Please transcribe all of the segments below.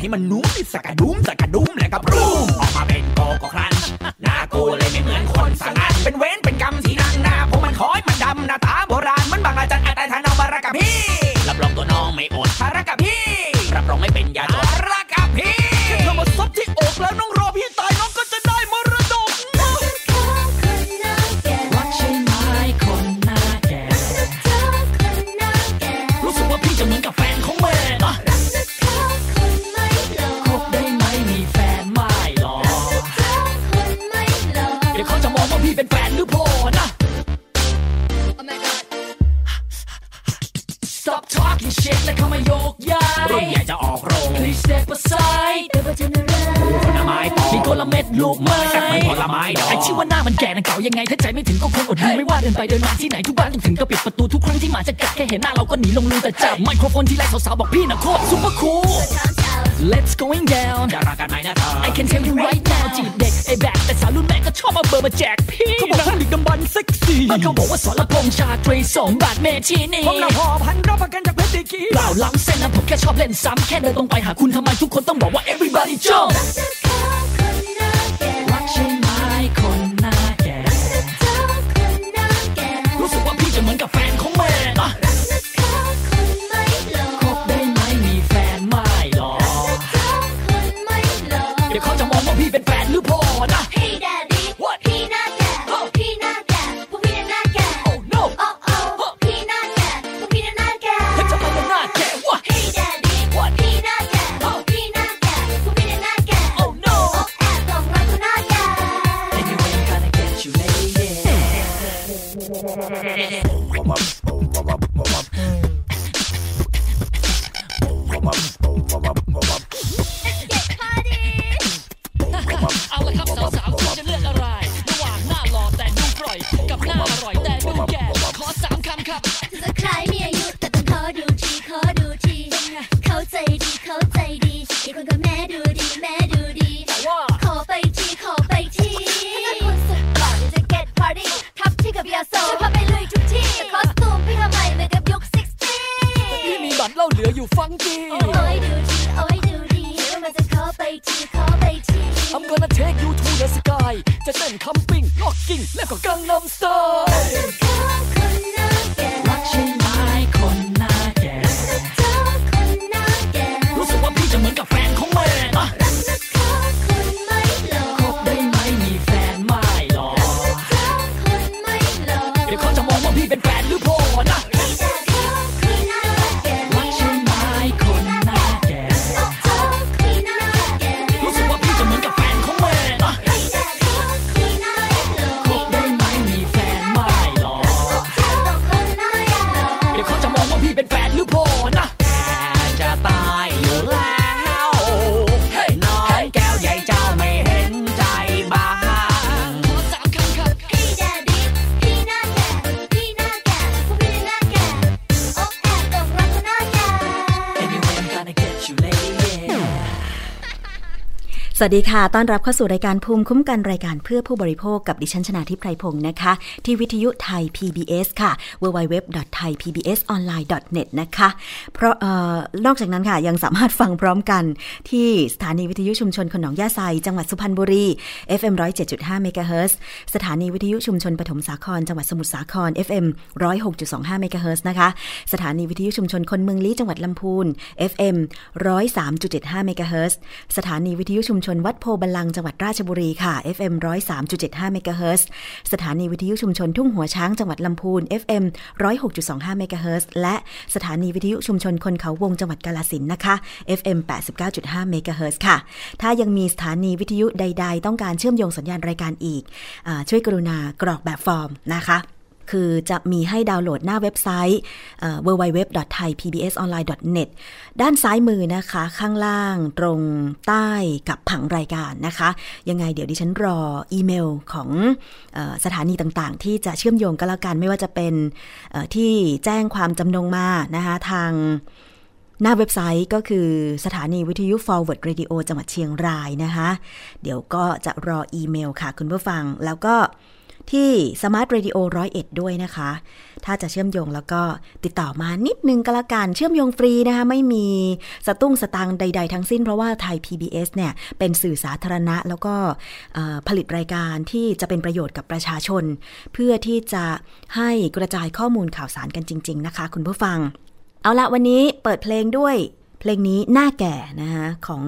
ให้มันนุ่มสักกะดุ้มสัก ทุกบ้านต้อถึงก็ปิดประตูทุกครั้งที่หมาจะกัดแค่เห็นหน้าเราก็หนีลงลูแต่จับไมโครโฟนที่ไรสาวๆบอกพี่นะโคตรซุปเปอร์คูล Let's going down ดาราการไหนนะเธอ I can tell you right now จีบเด็กไอ้แบกแต่สาวรุ่นแม่ก็ชอบเอาเบอร์มาแจกพี่เขาบอกว่าดึกดำบรรพ์เซ็กซี่เขาบอกว่าสรพงษ์ชาตรีสองบาทเมชินี่ผมนะพอพันรับประกันจากเพชรดีกีเปล่าล้ำเส้นนะผมแค่ชอบเล่นซ้ำแค่เดินตรงไปหาคุณทำไมทุกคนต้องบอกว่า everybody jump จะเต้นคัมปิ้งล็อกกิ้งแล้วก็กังนำสไตล์ สวัสดีค่ะ ต้อนรับเข้าสู่รายการภูมิคุ้มกันรายการเพื่อผู้บริโภคกับดิฉันชนาทิพไพรพงศ์นะคะ ที่วิทยุไทย PBS ค่ะ www.thaipbsonline.net นะคะ เพราะออนอกจากนั้นค่ะ ยังสามารถฟังพร้อมกันที่สถานีวิทยุชุมชนขนงยาไซ จังหวัดสุพรรณบุรี FM 107.5เมกะเฮิร์สถานีวิทยุชุมชนปฐมสาคร จังหวัดสมุทรสาคร FM 106.25เมกะเฮิร์นะคะ สถานีวิทยุชุมชนคนเมืองลี้จังหวัดลำพูน FM 103.75เมกะเฮิรตซ์สถานีวิทยุชุมชนวัดโพธิ์บัลลังก์จังหวัดราชบุรีค่ะ FM 103.75เมกะเฮิรตซ์สถานีวิทยุชุมชนทุ่งหัวช้างจังหวัดลำพูน FM 106.25เมกะเฮิรตซ์และสถานีวิทยุชุมชนคนเขาวงจังหวัดกาฬสินธุ์นะคะ FM 89.5เมกะเฮิรตซ์ค่ะ ถ้ายังมีสถานีวิทยุใด ๆ ต้องการเชื่อมโยงสัญญาณรายการอีกก็ช่วยกรุณากรอกแบบฟอร์มนะคะ คือจะมีให้ดาวน์โหลดหน้าเว็บไซต์ www.thaipbsonline.net ด้านซ้ายมือนะคะ ข้างล่างตรงใต้กับผังรายการนะคะ ยังไงเดี๋ยวดิฉันรออีเมลของอสถานีต่างๆ ที่จะเชื่อมโยงก็แล้วกันไม่ว่าจะเป็นที่แจ้งความจำนงมานะคะทางหน้าเว็บไซต์ก็คือสถานีวิทยุ Forward Radio จังหวัดเชียงรายนะคะ เดี๋ยวก็จะรออีเมลค่ะคุณผู้ฟัง แล้วก็ ที่ Smart Radio 101ด้วยนะคะ ถ้าจะเชื่อมโยงแล้วก็ติดต่อมานิดนึงก็แล้วกัน เชื่อมโยงฟรีนะคะไม่มีสตุ้งสตังใด ๆ ทั้งสิ้นเพราะว่าไทย PBS เนี่ยเป็นสื่อสาธารณะ แล้วก็ผลิตรายการที่จะเป็นประโยชน์กับประชาชน เพื่อที่จะให้กระจายข้อมูลข่าวสารกันจริง ๆ นะคะ คุณผู้ฟัง เอาละวันนี้เปิดเพลงด้วย เพลงนี้หน้าแก่นะคะของ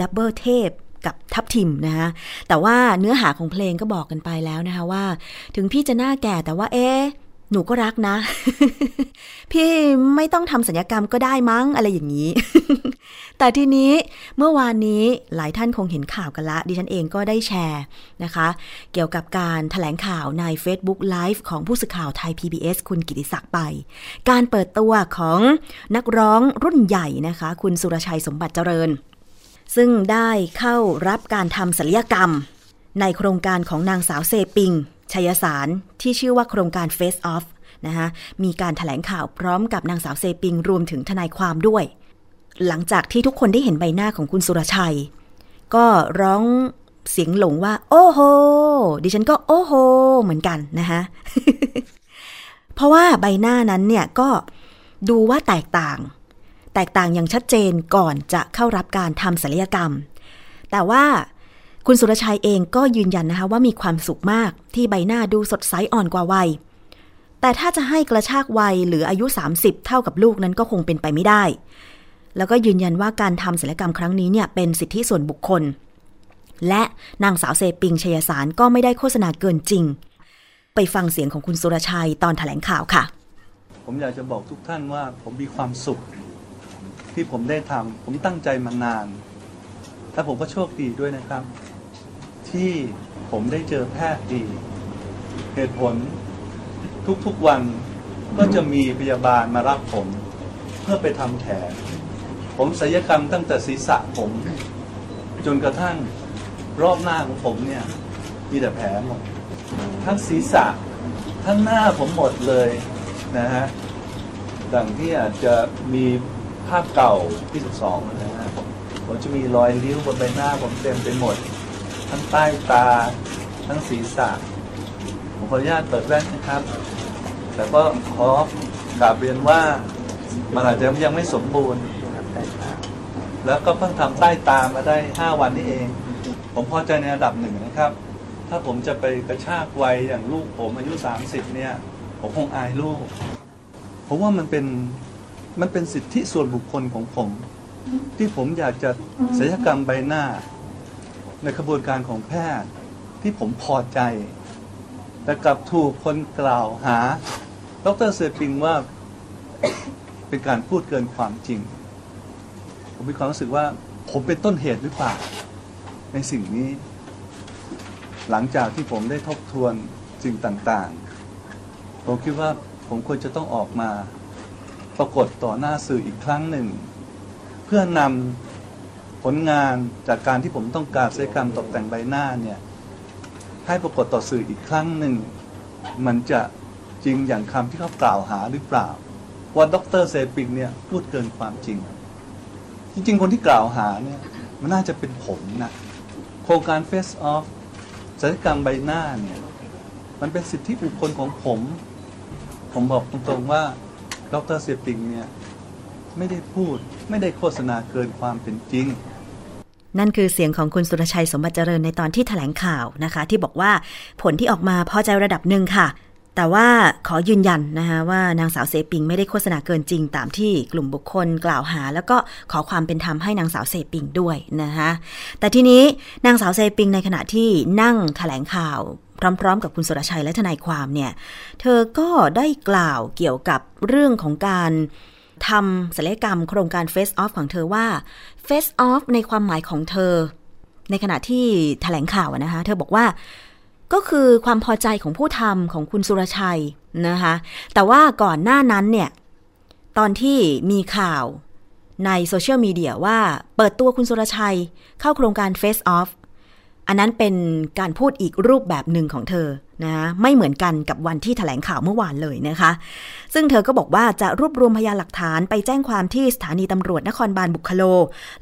ดับเบิลเทพ กับทับทิมนะคะแต่ว่าเนื้อหาของเพลงก็บอกกันไปแล้วนะคะว่า ถึงพี่จะหน้าแก่แต่ว่าเอ๊หนูก็รักนะ พี่ไม่ต้องทำสัญญกรรมก็ได้มั้งอะไรอย่างนี้ แต่ทีนี้เมื่อวานนี้หลายท่านคงเห็นข่าวกันละ ดิฉันเองก็ได้แชร์นะคะ เกี่ยวกับการถแถลงข่าวใน Facebook Live ของผู้สื่อข่าวไทย PBS คุณกิติศักดิ์ไป การเปิดตัวของนักร้องรุ่นใหญ่นะคะ คุณสุรชัยสมบัติเจริญ ซึ่งได้เข้ารับการทำศัลยกรรม ในโครงการของนางสาวเซปิง ชัยสารที่ชื่อว่าโครงการ Face Off นะคะมีการถแถลงข่าวพร้อมกับนางสาวเซปิงรวมถึงทนายความด้วย หลังจากที่ทุกคนได้เห็นใบหน้าของคุณสุรชัย ก็ร้องเสียงหลงว่า โอ้โห ดิฉันก็โอ้โห เหมือนกันนะคะเพราะว่าใบหน้านั้นเนี่ยก็ดูว่าแตกต่าง แตกต่างอย่างชัดเจนก่อนจะเข้ารับการทำศัลยกรรม แต่ว่าคุณสุรชัยเองก็ยืนยันนะคะว่ามีความสุขมากที่ใบหน้าดูสดใสอ่อนกว่าวัย แต่ถ้าจะให้กระชากวัยหรืออายุ 30 เท่ากับลูกนั้นก็คงเป็นไปไม่ได้ แล้วก็ยืนยันว่าการทำศัลยกรรมครั้งนี้เนี่ยเป็นสิทธิส่วนบุคคล และนางสาวเซปิงชยสารก็ไม่ได้โฆษณาเกินจริง ไปฟังเสียงของคุณสุรชัยตอนถแถลงข่าวค่ะ ผมอยากจะบอกทุกท่านว่าผมมีความสุข ที่ผมได้ทำผมตั้งใจมานาน และผมก็โชคดีด้วยนะครับ ที่ผมได้เจอแพทย์ดี เหตุผลทุกๆวันก็จะมีพยาบาลมารับผม เพื่อไปทำแผลผมศัลยกรรมตั้งแต่ศีรษะผม จนกระทั่งรอบหน้าของผมเนี่ย มีแต่แผลหมดทั้งศีรษะทั้งหน้าผมหมดเลยนะฮะดังที่อาจจะมี ภาพเก่าที่สิบสองนะฮะผมจะมีรอยริ้วบนใบหน้าผมเต็มไปหมด ทั้งใต้ตา ทั้งศีรษะ ผมขออนุญาตเปิดแว่นนะครับ แต่ก็ขอกราบเรียนว่ามันอาจจะยังไม่สมบูรณ์ แล้วก็เพิ่งทำใต้ตามาได้ห้าวันนี้เอง ผมพอใจในระดับหนึ่งนะครับ ถ้าผมจะไปกระชากวัยอย่างลูกผมอายุสามสิบเนี่ย ผมคงอายลูกผมว่ามันเป็น มันเป็นสิทธิส่วนบุคคลของผม ที่ผมอยากจะศัลยกรรมใบหน้า ในกระบวนการของแพทย์ที่ผมพอใจ แต่กลับถูกคนกล่าวหา ดรเซปิงว่าเป็นการพูดเกินความจริง ผมมีความรู้สึกว่าผมเป็นต้นเหตุหรือเปล่า ในสิ่งนี้ หลังจากที่ผมได้ทบทวนสิ่งต่างๆ ผมคิดว่าผมควรจะต้องออกมา ปรากฏต่อหน้าสื่ออีกครั้งหนึ่ง เพื่อนำผลงานจากการที่ผมต้องการศัลยกรรมตกแต่งใบหน้าเนี่ยให้ปรากฏต่อสื่ออีกครั้งหนึ่ง มันจะจริงอย่างคำที่เขากล่าวหาหรือเปล่า ว่าดรเซปิงเนี่ยพูดเกินความจริง จริง ๆ คนที่กล่าวหาเนี่ยมันน่าจะเป็นผมนะโครงการ Face Off ศัลยกรรมใบหน้าเนี่ยมันเป็นสิทธิบุคคลของผม ผมบอกตรงๆว่า ดรเสียปิงเนี่ยไม่ได้พูดไม่ได้โฆษณาเกินความเป็นจริง นั่นคือเสียงของคุณสุรชัยสมบัติเจริญในตอนที่ถแถลงข่าวนะคะ ที่บอกว่าผลที่ออกมาพอใจระดับหนึ่งค่ะ แต่ว่าขอยืนยันนะคะว่านางสาวเซปิงไม่ได้โฆษณาเกินจริง ตามที่กลุ่มบุคคลกล่าวหา แล้วก็ขอความเป็นธรรมให้นางสาวเซปิงด้วยนะคะแต่ทีนี้นางสาวเซปิงในขณะที่นั่งแถลงข่าว พร้อม ๆ กับคุณสุรชัยและทนายความเนี่ย เธอก็ได้กล่าวเกี่ยวกับเรื่องของการทำศัลยกรรมโครงการ Face Off ของเธอว่า Face Off ในความหมายของเธอ ในขณะที่แถลงข่าวนะคะ เธอบอกว่าก็คือความพอใจของผู้ทำของคุณสุรชัยนะคะ แต่ว่าก่อนหน้านั้นเนี่ย ตอนที่มีข่าวในโซเชียลมีเดียว่าเปิดตัวคุณสุรชัยเข้าโครงการ Face Off อันนั้นเป็นการพูดอีกรูปแบบหนึ่งของเธอนะไม่เหมือนกันกับวันที่แถลงข่าวเมื่อวานเลยนะคะ ซึ่งเธอก็บอกว่าจะรวบรวมพยานหลักฐานไปแจ้งความที่สถานีตำรวจนครบาลบุคโล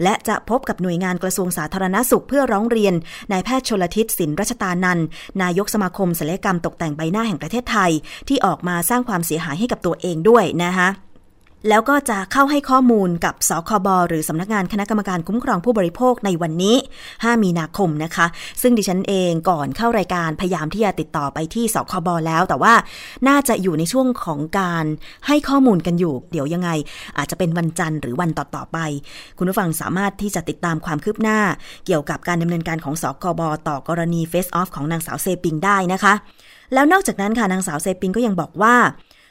และจะพบกับหน่วยงานกระทรวงสาธารณสุขเพื่อร้องเรียนนายแพทย์ชลทิศสินรัชตานันนายกสมาคมศัลยกรรมตกแต่งใบหน้าแห่งประเทศไทย ที่ออกมาสร้างความเสียหายให้กับตัวเองด้วยนะคะ แล้วก็จะเข้าให้ข้อมูลกับสคบหรือสำนักงานคณะกรรมการคุ้มครองผู้บริโภคในวันนี้ 5 มีนาคมนะคะ ซึ่งดิฉันเองก่อนเข้ารายการพยายามที่จะติดต่อไปที่สคบแล้ว แต่ว่าน่าจะอยู่ในช่วงของการให้ข้อมูลกันอยู่ เดี๋ยวยังไง อาจจะเป็นวันจันทร์หรือวันต่อๆไป คุณผู้ฟังสามารถที่จะติดตามความคืบหน้า เกี่ยวกับการดำเนินการของสคบต่อกรณีเฟสออฟของนางสาวเซปิงได้นะคะ แล้วนอกจากนั้นค่ะนางสาวเซปิงก็ยังบอกว่า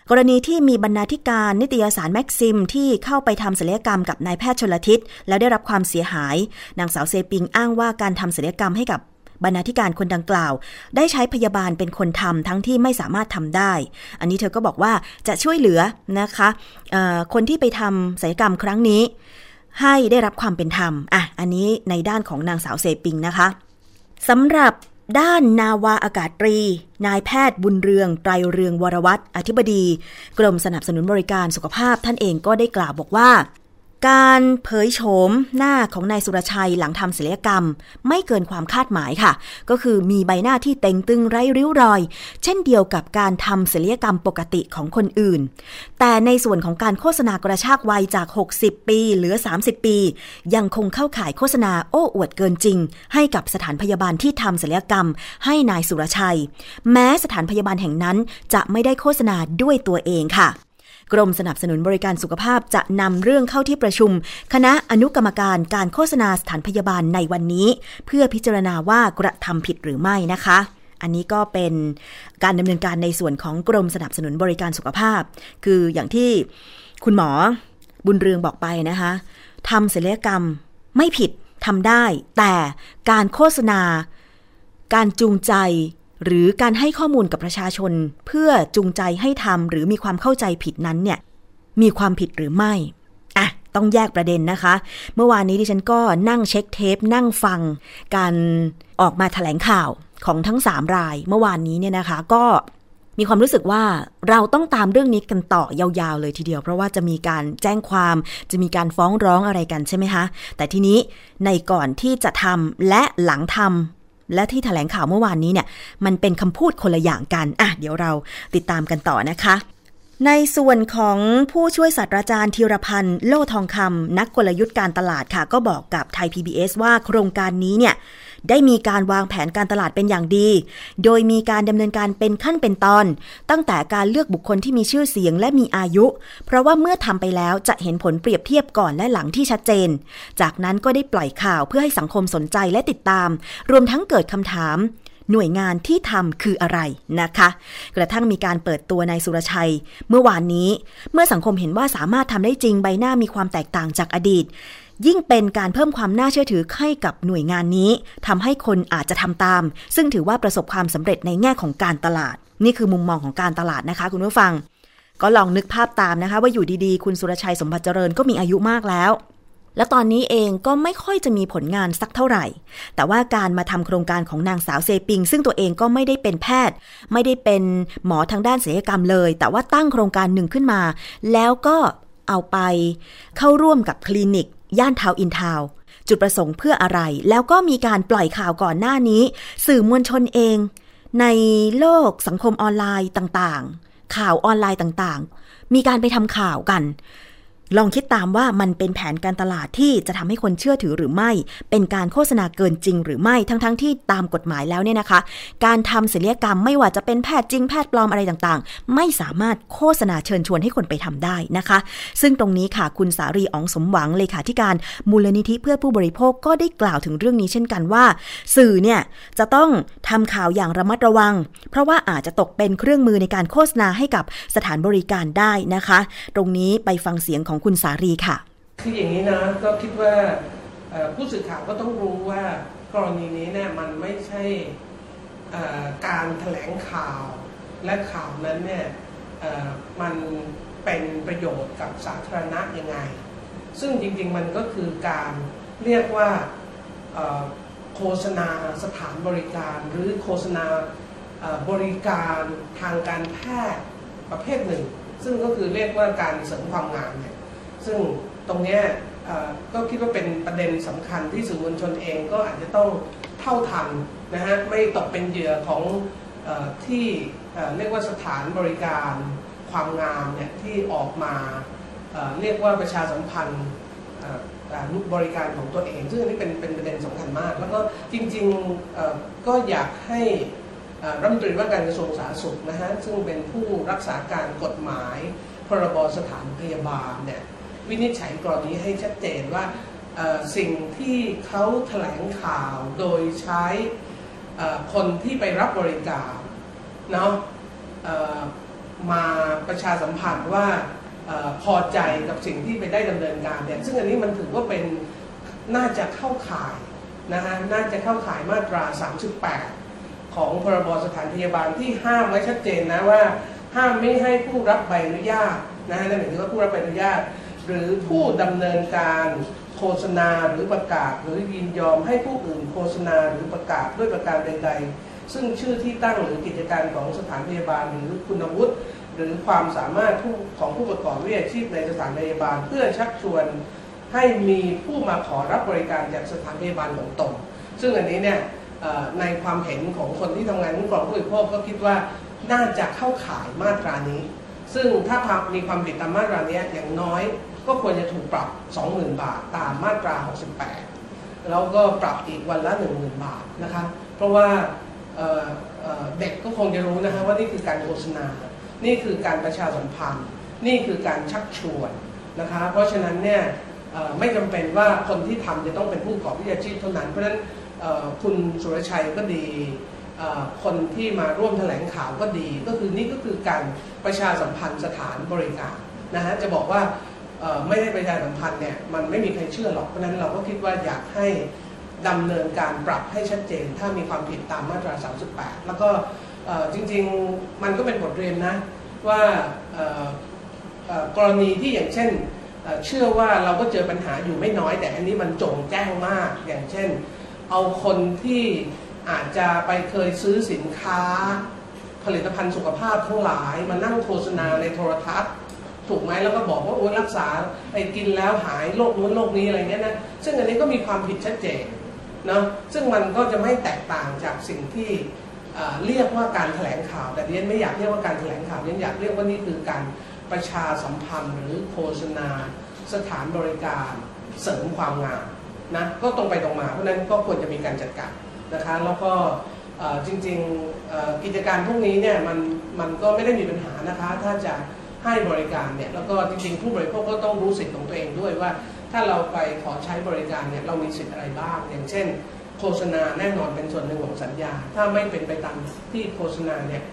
กรณีที่มีบรรณาธิการนิตยสารแม็กซิม ที่เข้าไปทำศัลยกรรมกับนายแพทย์ชนลทิศแล้วได้รับความเสียหาย นางสาวเซปิงอ้างว่าการทำศัลยกรรมให้กับบรรณาธิการคนดังกล่าว ได้ใช้พยาบาลเป็นคนทำทั้งที่ไม่สามารถทำได้ อันนี้เธอก็บอกว่าจะช่วยเหลือนะคะคนที่ไปทำศัลยกรรมครั้งนี้ ให้ได้รับความเป็นธรรมอะอันนี้ในด้านของนางสาวเซปิงนะคะสำหรับ ด้านนาวาอากาศตรี นายแพทย์บุญเรือง ไตรเรืองวรวัตรอธิบดี กรมสนับสนุนบริการสุขภาพท่านเองก็ได้กล่าวบอกว่า การเผยโฉมหน้าของนายสุรชัยหลังทำศัลยกรรม ไม่เกินความคาดหมายค่ะ ก็คือมีใบหน้าที่เต็งตึงไร้ริ้วรอย เช่นเดียวกับการทำศัลยกรรมปกติของคนอื่น แต่ในส่วนของการโฆษณากระชากวัยจาก 60 ปีเหลือ 30 ปี ยังคงเข้าข่ายโฆษณาโอ้อวดเกินจริง ให้กับสถานพยาบาลที่ทำศัลยกรรม ให้นายสุรชัย แม้สถานพยาบาลแห่งนั้นจะไม่ได้โฆษณาด้วยตัวเองค่ะ กรมสนับสนุนบริการสุขภาพจะนำเรื่องเข้าที่ประชุม คณะอนุกรรมการการโฆษณาสถานพยาบาลในวันนี้ เพื่อพิจารณาว่ากระทำผิดหรือไม่นะคะอันนี้ก็เป็นการดำเนินการในส่วนของกรมสนับสนุนบริการสุขภาพ คืออย่างที่คุณหมอบุญเรืองบอกไปนะคะทำศัลยกรรมไม่ผิดทำได้ แต่การโฆษณา การจูงใจ หรือการให้ข้อมูลกับประชาชน เพื่อจูงใจให้ทำหรือมีความเข้าใจผิดนั้นเนี่ยมีความผิดหรือไม่อะต้องแยกประเด็นนะคะ เมื่อวานนี้ดิฉันก็นั่งเช็คเทป นั่งฟัง การออกมาถแถลงข่าวของทั้งสามราย เมื่อวานนี้เนี่ยนะคะก็มีความรู้สึกว่าเราต้องตามเรื่องนี้กันต่อยาวๆเลยทีเดียว เพราะว่าจะมีการแจ้งความจะมีการฟ้องร้องอะไรกันใช่ไหมคะ แต่ทีนี้ในก่อนที่จะทำและหลังทำ และที่ถแถลงข่าวเมื่อวานนี้เนี่ยมันเป็นคำพูดคนละอย่างกันอะเดี๋ยวเราติดตามกันต่อนะคะในส่วนของผู้ช่วยศาสตราจารย์ธีรพันธ์ โลทองคำนักกลยุทธ์การตลาดค่ะ ก็บอกกับไทย PBS ว่าโครงการนี้เนี่ย ได้มีการวางแผนการตลาดเป็นอย่างดี โดยมีการดำเนินการเป็นขั้นเป็นตอน ตั้งแต่การเลือกบุคคลที่มีชื่อเสียงและมีอายุ เพราะว่าเมื่อทำไปแล้วจะเห็นผลเปรียบเทียบก่อนและหลังที่ชัดเจน จากนั้นก็ได้ปล่อยข่าวเพื่อให้สังคมสนใจและติดตาม รวมทั้งเกิดคำถามหน่วยงานที่ทำคืออะไรนะคะ กระทั่งมีการเปิดตัวนายสุรชัย เมื่อวานนี้ เมื่อสังคมเห็นว่าสามารถทำได้จริงใบหน้ามีความแตกต่างจากอดีต ยิ่งเป็นการเพิ่มความน่าเชื่อถือให้กับหน่วยงานนี้ทำให้คนอาจจะทำตาม ซึ่งถือว่าประสบความสำเร็จในแง่ของการตลาด นี่คือมุมมองของการตลาดนะคะ คุณผู้ฟัง ก็ลองนึกภาพตามนะคะ ว่าอยู่ดีๆ คุณสุรชัยสมบัติเจริญก็มีอายุมากแล้วแล้วตอนนี้เองก็ไม่ค่อยจะมีผลงานสักเท่าไหร่ แต่ว่าการมาทำโครงการของนางสาวเซปิง ซึ่งตัวเองก็ไม่ได้เป็นแพทย์ ไม่ได้เป็นหมอทางด้านศิลปกรรมเลย แต่ว่าตั้งโครงการหนึ่งขึ้นมา แล้วก็เอาไปเข้าร่วมกับคลินิก ย่านทาวอินทาวจุดประสงค์เพื่ออะไร แล้วก็มีการปล่อยข่าวก่อนหน้านี้ สื่อมวลชนเอง ในโลกสังคมออนไลน์ต่างๆ ข่าวออนไลน์ต่างๆ มีการไปทำข่าวกัน ลองคิดตามว่ามันเป็นแผนการตลาดที่จะทำให้คนเชื่อถือหรือไม่ เป็นการโฆษณาเกินจริงหรือไม่ ทั้งๆทที่ตามกฎหมายแล้วเนี่ยนะคะ การทำศัลยกรรมไม่ว่าจะเป็นแพทย์จริงแพทย์ปลอมอะไรต่างๆ ไม่สามารถโฆษณาเชิญชวนให้คนไปทำได้นะคะ ซึ่งตรงนี้ค่ะคุณสารีอองสมหวังเลขาธิการมูลนิธิเพื่อผู้บริโภคก็ได้กล่าวถึงเรื่องนี้เช่นกันว่า สื่อเนี่ยจะต้องทำข่าวอย่างระมัดระวัง เพราะว่าอาจจะตกเป็นเครื่องมือในการโฆษณาให้กับสถานบริการได้นะคะ ตรงนี้ไปฟังเสียงของคุณสารีค่ะ คืออย่างนี้นะก็คิดว่าผู้สื่อข่าวก็ต้องรู้ว่ากรณีนี้เนี่ยมันไม่ใช่การแถลงข่าวและข่าวนั้นเนี่ยมันเป็นประโยชน์กับสาธารณะยังไง ซึ่งจริงๆมันก็คือการเรียกว่าโฆษณาสถานบริการ หรือโฆษณาบริการทางการแพทย์ประเภทหนึ่ง ซึ่งก็คือเรียกว่าการเสริมความงามเนี่ย ซึ่งตรงนี้ก็คิดว่าเป็นประเด็นสำคัญที่สื่อมวลชนเองก็อาจจะต้องเท่าทันนะฮะไม่ตกเป็นเหยื่อของอที่เรียกว่าสถานบริการความงามเนี่ยที่ออกมาเรียกว่าประชาสัมพันธ์เอ่อกบริการของตัวเอง ซึ่งอันนี้เป็นเป็นประเด็นสำคัญมาก แล้วก็จริงๆก็อยากให้รัฐมนตรีว่าการกระทรวงสาธารณสุขนะฮะซึ่งเป็นผู้รักษาการกฎหมายพรบสถานพยาบาลเนี่ย วินิจฉัยกรณีให้ชัดเจนว่าสิ่งที่เขาแถลงข่าวโดยใช้คนที่ไปรับบริการเนาะมาประชาสัมพันธ์ว่าออพอใจกับสิ่งที่ไปได้ดำเนินการเนี่ยซึ่งอันนี้มันถือว่าเป็นน่าจะเข้าข่ายนะฮะน่าจะเข้าข่ายมาตรา 38 ของพรบสถานพยาบาลที่ห้ามไว้ชัดเจนนะว่าห้ามไม่ให้ผู้รับใบอนุญาตนะฮะนั่นหมายถึงว่าผู้รับใบอนุญาต หรือผู้ดำเนินการโฆษณาหรือประกาศ หรือยินยอมให้ผู้อื่นโฆษณาหรือประกาศด้วยประการใด ๆ ซึ่งชื่อที่ตั้งหรือกิจการของสถานพยาบาล หรือคุณวุฒิหรือความสามารถของผู้ประกอบวิชาชีพในสถานพยาบาล เพื่อชักชวนให้มีผู้มาขอรับบริการจากสถานพยาบาลของตนซึ่งอันนี้เนี่ยในความเห็นของคนที่ทำงานคุ้มครองผู้บริโภคก็คิดว่าน่าจะเข้าข่ายมาตรานี้ ซึ่งถ้ามีความผิดตามมาตรานี้อย่างน้อย ก็ควรจะถูกปรับ 20,000 บาทตามมาตรา 68 แล้วก็ปรับอีกวันละ 10,000 บาทนะคะเพราะว่าเเเด็กก็คงจะรู้นะคะว่านี่คือการโฆษณา นี่คือการประชาสัมพันธ์ นี่คือการชักชวนนะคะ เพราะฉะนั้นเนี่ยไม่จำเป็นว่าคนที่ทำจะต้องเป็นผู้ประกอบวิชาชีพเท่านั้น เพราะฉะนั้นคุณสุรชัยก็ดีคนที่มาร่วมแถลงข่าวก็ดี ก็คือนี่ก็คือการประชาสัมพันธ์สถานบริการนะฮะจะบอกว่า ไม่ได้ประชาสัมพันธ์เนี่ยมันไม่มีใครเชื่อหรอกเพราะนั้นเราก็คิดว่าอยากให้ดำเนินการปรับให้ชัดเจน ถ้ามีความผิดตามมาตรา 38 แล้วก็จริงๆมันก็เป็นบทเรียนนะว่ากรณีที่อย่างเช่นเชื่อว่าเราก็เจอปัญหาอยู่ไม่น้อย แต่อันนี้มันจงแจ้งมากอย่างเช่น เอาคนที่อาจจะไปเคยซื้อสินค้า ผลิตภัณฑ์สุขภาพทั้งหลาย มานั่งโฆษณาในโทรทัศน์ ถูกไหมแล้วก็บอกว่าโอ้ยรักษาไอ้กินแล้วหายโรคนู้นโรคนี้อะไรเงี้ยนะซึ่งอันนี้ก็มีความผิดชัดเจนเนาะซึ่งมันก็จะไม่แตกต่างจากสิ่งที่เรียกว่าการแถลงข่าว แต่เรียนไม่อยากเรียกว่าการแถลงข่าวเรียนอยากเรียกว่านี่คือการประชาสัมพันธ์หรือโฆษณา สถานบริการเสริมความงามนะก็ตรงไปตรงมา เพราะนั้นก็ควรจะมีการจัดการนะคะแล้วก็จริงๆกิจการพวกนี้เนี่ยมันมันก็ไม่ได้มีปัญหานะคะถ้าจะ ให้บริการเนี่ยแล้วก็จริงๆผู้บริโภคก็ต้องรู้สิทธิ์ของตัวเองด้วยว่า ถ้าเราไปขอใช้บริการเนี่ยเรามีสิทธิ์อะไรบ้าง อย่างเช่น โฆษณาแน่นอนเป็นส่วนหนึ่งของสัญญา ถ้าไม่เป็นไปตามที่โฆษณาเนี่ย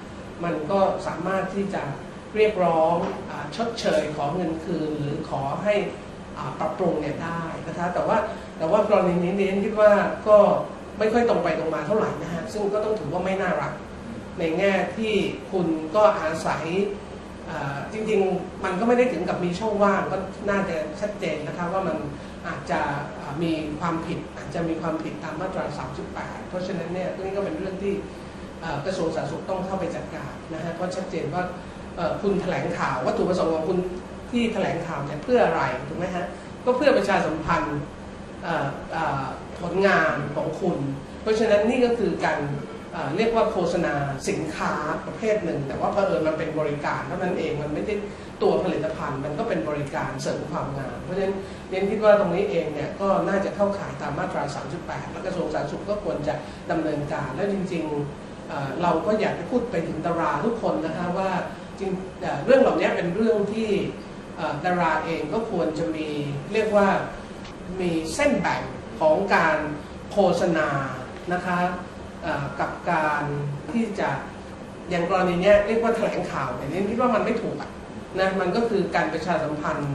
มันก็สามารถที่จะเรียกร้องอชดเชยขอเงินคืน หรือขอให้ปรับปรุงเนี่ยได้นะคะแต่ว่าแต่ว่ากรณีนี้เน้นคิดว่าก็ไม่ค่อยตรงไปตรงมาเท่าไหร่นะฮะซึ่งก็ต้องถือว่าไม่น่ารัก ในแง่ที่คุณก็อาศัย จริงๆ มันก็ไม่ได้ถึงกับมีช่องว่างก็น่าจะชัดเจนนะคะว่ามันอาจจะมีความผิดอาจจะมีความผิดตามมาตรา 38 เพราะฉะนั้นเนี่ยนี่ก็เป็นเรื่องที่กระทรวงสาธารณสุขต้องเข้าไปจัดการนะฮะเพราะชัดเจนว่าคุณแถลงข่าววัตถุประสงค์ของคุณที่แถลงข่าวเนี่ยเพื่ออะไรถูกไหมฮะก็เพื่อประชาสัมพันธ์ผลงานของคุณ เพราะฉะนั้นนี่ก็คือการ เรียกว่าโฆษณาสินค้าประเภทหนึ่ง แต่ว่าเผอิญมันเป็นบริการเท่านั้นเองมันไม่ใช่ตัวผลิตภัณฑ์ มันก็เป็นบริการเสริมความงามเพราะฉะนั้นเรียนคิดว่าตรงนี้เองเนี่ยก็น่าจะเข้าข่ายตามมาตรา 38 และกระทรวงสาธารณสุขก็ควรจะดำเนินการและจริงๆเราก็อยากจะพูดไปถึงดาราทุกคนนะคะว่าจริงเรื่องเหล่านี้เป็นเรื่องที่ดาราเองก็ควรจะมีเรียกว่ามีเส้นแบ่งของการโฆษณานะคะ กับการที่จะอย่างกรณีเนี้ยเรียกว่าแถลงข่าวเนี่ยเรียนคิดว่ามันไม่ถูกนะมันก็คือการประชาสัมพันธ์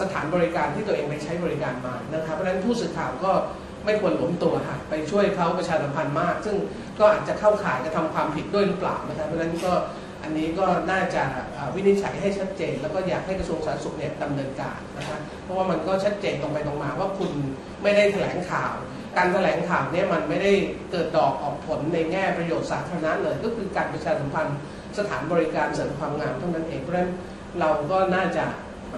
สถานบริการที่ตัวเองไปใช้บริการมานะคะเพราะฉะนั้นผู้สื่อข่าวก็ไม่ควรหลวมตัวค่ะไปช่วยเขาประชาสัมพันธ์มาก ซึ่งก็อาจจะเข้าข่ายกระทำความผิดด้วยหรือเปล่านะคะเพราะฉะนั้นก็อันนี้ก็น่าจะวินิจฉัยให้ชัดเจน แล้วก็อยากให้กระทรวงสาธารณสุขเนี่ยดำเนินการนะคะเพราะว่ามันก็ชัดเจนตรงไปตรงมาว่าคุณไม่ได้แถลงข่าว การแถลงข่าวเนี่ยมันไม่ได้เกิดดอกออกผลในแง่ประโยชน์สาธารณะเลย ก็คือการประชาสัมพันธ์สถานบริการเสริมความงามเท่านั้นเองเพราะฉะนั้นเราก็น่าจะ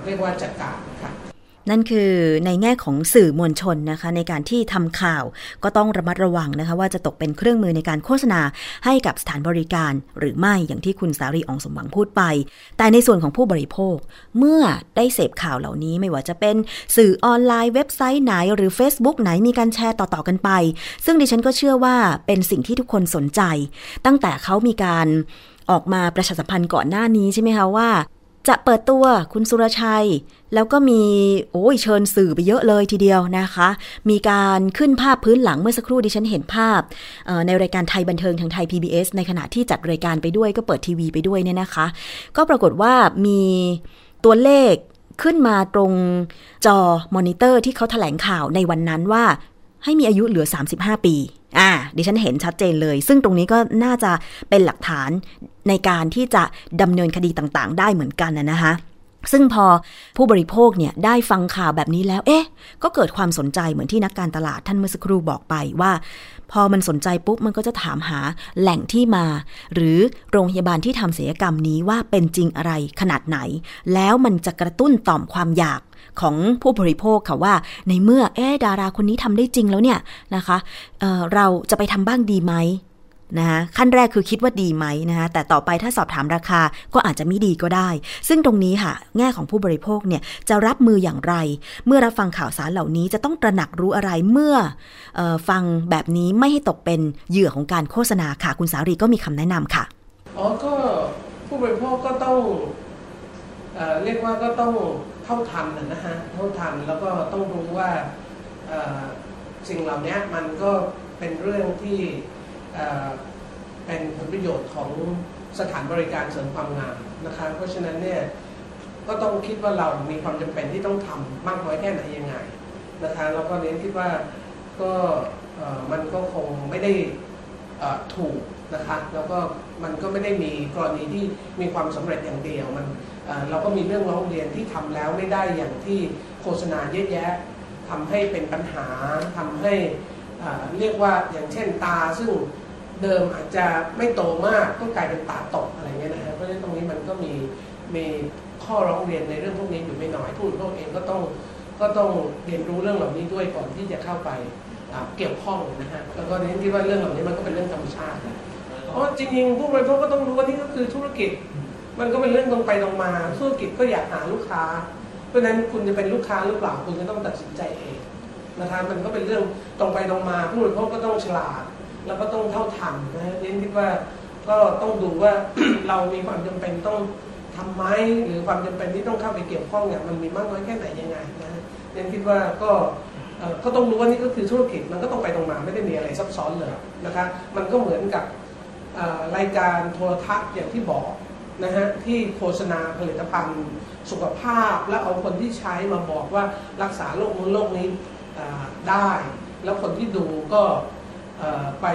เรียกว่าจัดการค่ะ นั่นคือในแง่ของสื่อมวลชนนะคะ ในการที่ทำข่าวก็ต้องระมัดระวังนะคะ ว่าจะตกเป็นเครื่องมือในการโฆษณาให้กับสถานบริการ หรือไม่อย่างที่คุณสารีอองสมหวังพูดไป แต่ในส่วนของผู้บริโภค เมื่อได้เสพข่าวเหล่านี้ไม่ว่าจะเป็นสื่อออนไลน์เว็บไซต์ไหน หรือ Facebook ไหนมีการแชร์ต่อๆกันไป ซึ่งดิฉันก็เชื่อว่าเป็นสิ่งที่ทุกคนสนใจ ตั้งแต่เขามีการออกมาประชาสัมพันธ์ก่อนหน้านี้ใช่ไหมคะว่า จะเปิดตัวคุณสุรชัย แล้วก็มีโอ้ยเชิญสื่อไปเยอะเลยทีเดียวนะคะ มีการขึ้นภาพพื้นหลังเมื่อสักครู่ดิฉันเห็นภาพในรายการไทยบันเทิงทางไทย PBS ในขณะที่จัดรายการไปด้วยก็เปิดทีวีไปด้วยเนี่ยนะคะ ก็ปรากฏว่ามีตัวเลขขึ้นมาตรงจอมอนิเตอร์ที่เขาแถลงข่าวในวันนั้นว่าให้มีอายุเหลือ 35 ปี อ่า ดิฉันเห็นชัดเจนเลย ซึ่งตรงนี้ก็น่าจะเป็นหลักฐาน ในการที่จะดำเนินคดีต่างๆ ได้เหมือนกันนะนะคะซึ่งพอผู้บริโภคเนี่ยได้ฟังข่าวแบบนี้แล้ว เอ๊ะ ก็เกิดความสนใจเหมือนที่นักการตลาดท่านเมื่อสักครู่บอกไปว่า พอมันสนใจปุ๊บมันก็จะถามหาแหล่งที่มา หรือโรงพยาบาลที่ทำศัลยกรรมนี้ว่าเป็นจริงอะไรขนาดไหน แล้วมันจะกระตุ้นต่อมความอยากของผู้บริโภคค่ะว่า ในเมื่อเอ๊ดาราคนนี้ทำได้จริงแล้วเนี่ยนะคะเเราจะไปทำบ้างดีไหม นะคะขั้นแรกคือคิดว่าดีไหมนะคะแต่ต่อไปถ้าสอบถามราคาก็อาจจะไม่ดีก็ได้ ซึ่งตรงนี้ค่ะ แง่ของผู้บริโภคเนี่ยจะรับมืออย่างไร เมื่อรับฟังข่าวสารเหล่านี้จะต้องตระหนักรู้อะไรเมื่อออฟังแบบนี้ไม่ให้ตกเป็นเหยื่อของการโฆษณาค่ะ คุณสารีก็มีคำแนะนำค่ะอ๋อก็ผู้บริโภคก็ต้องเออเรียกว่าก็ต้องเท่าทันนะฮะเท่าทันแล้วก็ต้องรู้ว่าสิ่งเหล่านี้มันก็เป็นเรื่องที่ เป็นผลประโยชน์ของสถานบริการเสริมความงามนะคะเพราะฉะนั้นเนี่ยก็ต้องคิดว่าเรามีความจำเป็นที่ต้องทำมากน้อยแค่ไหนยังไงนะคะแล้วก็เน้นคิดว่าก็มันก็คงไม่ได้ถูกนะคะแล้วก็มันก็ไม่ได้มีกรณีที่มีความสำเร็จอย่างเดียวมันเราก็มีเรื่องร้องเรียนที่ทำแล้วไม่ได้อย่างที่โฆษณาเยอะแยะทำให้เป็นปัญหาทำให้เรียกว่าอย่างเช่นตาซึ่ง เดิมอาจจะไม่โตมากก็กลายเป็นตาตกอะไรเงี้ยนะฮะเพราะฉะนั้นตรงนี้มันก็มีมีข้อร้องเรียนในเรื่องพวกนี้อยู่ไม่น้อยผู้บริโภคเองก็ต้องก็ต้องเรียนรู้เรื่องเหล่านี้ด้วยก่อนที่จะเข้าไปเกี่ยวข้องนะฮะแล้วก็เน้นที่ว่าเรื่องเหล่านี้มันก็เป็นเรื่องธรรมชาตินะเพราะจริงๆผู้บริโภคก็ต้องรู้ว่านี่ก็คือธุรกิจ มันก็เป็นเรื่องตรงไปตรงมาธุรกิจก็อยากหาลูกค้า เพราะฉะนั้นคุณจะเป็นลูกค้าหรือเปล่าคุณก็ต้องตัดสินใจเองนะคะมันก็เป็นเรื่องตรงไปตรงมาผู้บริโภคก็ต้องฉลาด แล้วก็ต้องเท่าทันนะฮะเน้นที่ว่าก็ต้องดูว่าเรามีความจำเป็นต้องทำไหมหรือความจำเป็นที่ต้องเข้าไปเกี่ยวข้องเนี่ยมันมีมากน้อยแค่ไหนยังไงนะฮะเน้นคิดว่าก็เอ่อก็ต้องรู้ว่านี่ก็คือธุรกิจมันก็ต้องไปตรงมาไม่ได้มีอะไรซับซ้อนเลยนะคะมันก็เหมือนกับรายการโทรทัศน์อย่างที่บอกนะฮะที่โฆษณาผลิตภัณฑ์สุขภาพ แล้วเอาคนที่ใช้มาบอกว่ารักษาโรคนู้นโรคนี้ได้ แล้วคนที่ดูก็ ไป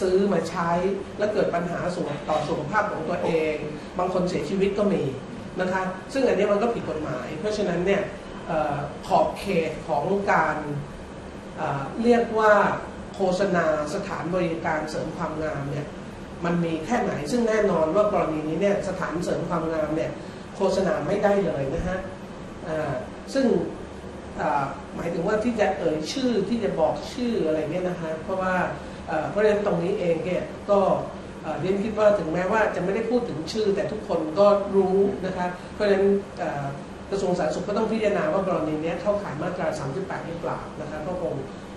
ซื้อมาใช้ แล้วเกิดปัญหาสุขต่อสุขภาพของตัวเอง บางคนเสียชีวิตก็มีนะคะซึ่งอันนี้มันก็ผิดกฎหมาย เพราะฉะนั้นเนี่ยขอบเขตของการเรียกว่าโฆษณาสถานบริการเสริมความงามเนี่ยมันมีแค่ไหนซึ่งแน่นอนว่ากรณีนี้เนี่ยสถานเสริมความงามเนี่ยโฆษณาไม่ได้เลยนะฮะซึ่ง หมายถึงว่าที่จะเอ่ยชื่อที่จะบอกชื่ออะไรเนี่ยนะฮะเพราะว่าเพราะฉะนั้นตรงนี้เองเนี่ยก็เรียนคิดว่าถึงแม้ว่าจะไม่ได้พูดถึงชื่อ แต่ทุกคนก็รู้นะคะเพราะฉะนั้นกระทรวงสาธารณสุขก็ต้องพิจารณาว่ากรณีนี้เข้าข่ายมาตรา 38 หรือเปล่านะคะก็คง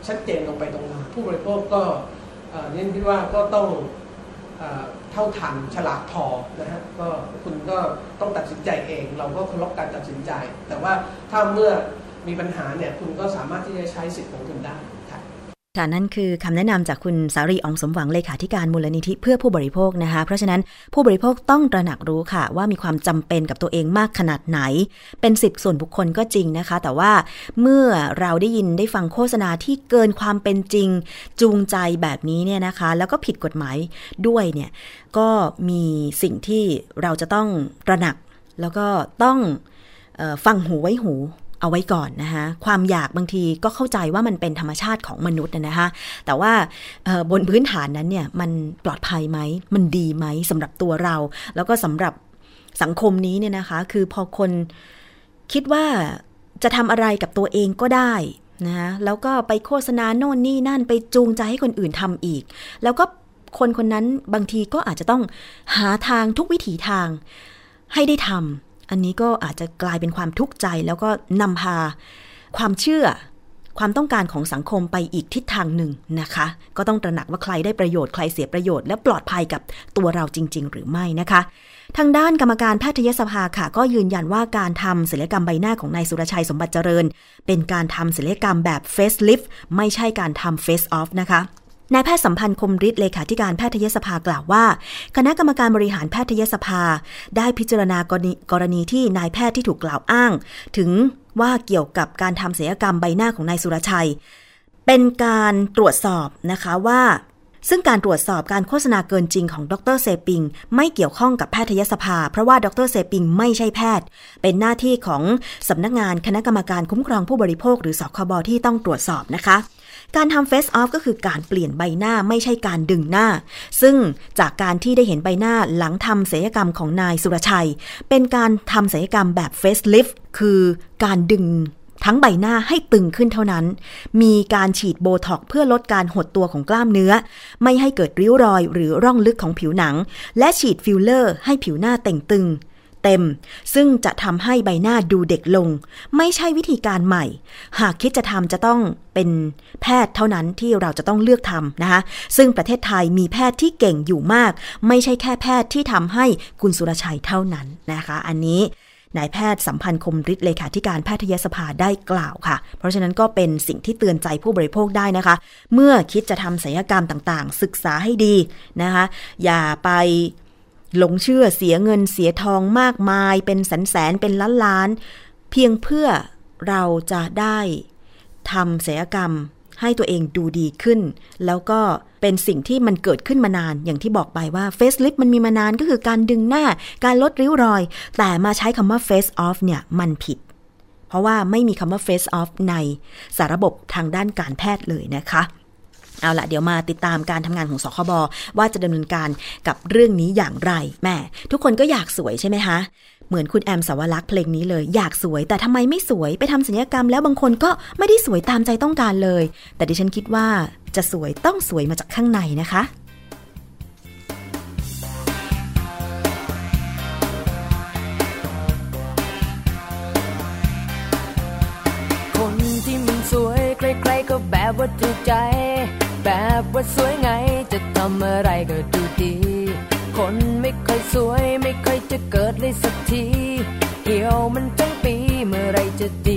ชัดเจนลงไปตรงนั้นผู้บริโภคก็เรียนคิดว่าก็ต้องเท่าทันฉลาดพอนะฮะก็คุณก็ต้องตัดสินใจเอง เราก็เคารพการตัดสินใจ แต่ว่าถ้าเมื่อ มีปัญหาเนี่ยคุณก็สามารถที่จะใช้สิทธิ์ของคุณได้ค่ะค่ะนั่นคือคำแนะนำจากคุณสารีอองสมหวังเลขาธิการมูลนิธิเพื่อผู้บริโภคนะคะ เพราะฉะนั้นผู้บริโภคต้องตระหนักรู้ค่ะ ว่ามีความจำเป็นกับตัวเองมากขนาดไหน เป็นสิทธิ์ส่วนบุคคลก็จริงนะคะ แต่ว่าเมื่อเราได้ยินได้ฟังโฆษณาที่เกินความเป็นจริง จูงใจแบบนี้เนี่ยนะคะ แล้วก็ผิดกฎหมายด้วยเนี่ยก็มีสิ่งที่เราจะต้องตระหนัก แล้วก็ต้องออฟังหูไว้หู เอาไว้ก่อนนะคะความอยากบางทีก็เข้าใจว่ามันเป็นธรรมชาติของมนุษย์นะนะคะแต่ว่าบนพื้นฐานนั้นเนี่ยมันปลอดภัยไหมมันดีไหมสำหรับตัวเรา แล้วก็สำหรับสังคมนี้เนี่ยนะคะคือพอคนคิดว่าจะทำอะไรกับตัวเองก็ได้นะะแล้วก็ไปโฆษณาโน่นนี่นั่นไปจูงใจให้คนอื่นทำอีก แล้วก็คนคนนั้นบางทีก็อาจจะต้องหาทางทุกวิถีทางให้ได้ทำ อันนี้ก็อาจจะกลายเป็นความทุกข์ใจ แล้วก็นำพาความเชื่อความต้องการของสังคมไปอีกทิศทางหนึ่งนะคะ ก็ต้องตระหนักว่าใครได้ประโยชน์ใครเสียประโยชน์และปลอดภัยกับตัวเราจริง ๆ หรือไม่นะคะ ทางด้านกรรมการแพทยสภาค่ะ ก็ยืนยันว่าการทำศัลยกรรมใบหน้าของนายสุรชัยสมบัติเจริญ เป็นการทำศัลยกรรมแบบเฟสลิฟไม่ใช่การทำเฟสออฟนะคะ นายแพทย์สัมพันธ์คมฤทธิ์เลขาธิการแพทยสภากล่าวว่า คณะกรรมการบริหารแพทยสภา ได้พิจารณากรณีกรณีที่นายแพทย์ที่ถูกกล่าวอ้าง ถึงว่าเกี่ยวกับการทำศัลยกรรมใบหน้าของนายสุรชัย เป็นการตรวจสอบนะคะว่า ซึ่งการตรวจสอบการโฆษณาเกินจริงของดรเซปิง ไม่เกี่ยวข้องกับแพทยสภา เพราะว่าดรเซปิงไม่ใช่แพทย์ เป็นหน้าที่ของสำนักงานคณะกรรมการคุ้มครองผู้บริโภค หรือสคบที่ต้องตรวจสอบนะคะ การทำเฟสออฟก็คือการเปลี่ยนใบหน้าไม่ใช่การดึงหน้า ซึ่งจากการที่ได้เห็นใบหน้าหลังทำศัลยกรรมของนายสุรชัย เป็นการทำศัลยกรรมแบบ facelift คือการดึงทั้งใบหน้าให้ตึงขึ้นเท่านั้น มีการฉีดโบท็อกซ์เพื่อลดการหดตัวของกล้ามเนื้อ ไม่ให้เกิดริ้วรอยหรือร่องลึกของผิวหนัง และฉีดฟิลเลอร์ให้ผิวหน้าเต่งตึง เต็ม ซึ่งจะทำให้ใบหน้าดูเด็กลง ไม่ใช่วิธีการใหม่ หากคิดจะทำจะต้องเป็นแพทย์เท่านั้นที่เราจะต้องเลือกทำนะคะ ซึ่งประเทศไทยมีแพทย์ที่เก่งอยู่มาก ไม่ใช่แค่แพทย์ที่ทำให้คุณสุรชัยเท่านั้นนะคะ อันนี้นายแพทย์สัมพันธ์คมฤทธิ์เลขาธิการแพทยสภาได้กล่าวค่ะ เพราะฉะนั้นก็เป็นสิ่งที่เตือนใจผู้บริโภคได้นะคะ เมื่อคิดจะทำศัลยกรรมต่างๆ ศึกษาให้ดีนะคะ อย่าไป หลงเชื่อเสียเงินเสียทองมากมายเป็นแสนแสนเป็นล้านล้าน เพียงเพื่อเราจะได้ทำศัลยกรรมให้ตัวเองดูดีขึ้น แล้วก็เป็นสิ่งที่มันเกิดขึ้นมานานอย่างที่บอกไปว่าเฟสลิฟมันมีมานานก็คือการดึงหน้าการลดริ้วรอย แต่มาใช้คำว่า face off เนี่ยมันผิด เพราะว่าไม่มีคำว่า face off ในสารบบทางด้านการแพทย์เลยนะคะ เอาละเดี๋ยวมาติดตามการทำงานของสคบว่าจะดำเนินการกับเรื่องนี้อย่างไรแม่ทุกคนก็อยากสวยใช่ไหมคะเหมือนคุณแอมสาวรักษ์เพลงนี้เลยอยากสวยแต่ทำไมไม่สวยไปทำศัลยกรรม แล้วบางคนก็ไม่ได้สวยตามใจต้องการเลย แต่ดิฉันคิดว่าจะสวยต้องสวยมาจากข้างในนะคะคนที่มันสวยใครๆก็แบบว่าถูกใจ แบบว่าสวยไงจะทำอะไรก็ดูดี คนไม่ค่อยสวยไม่ค่อยจะเกิดเลยสักที เหี่ยวมันทั้งปีเมื่อไรจะดี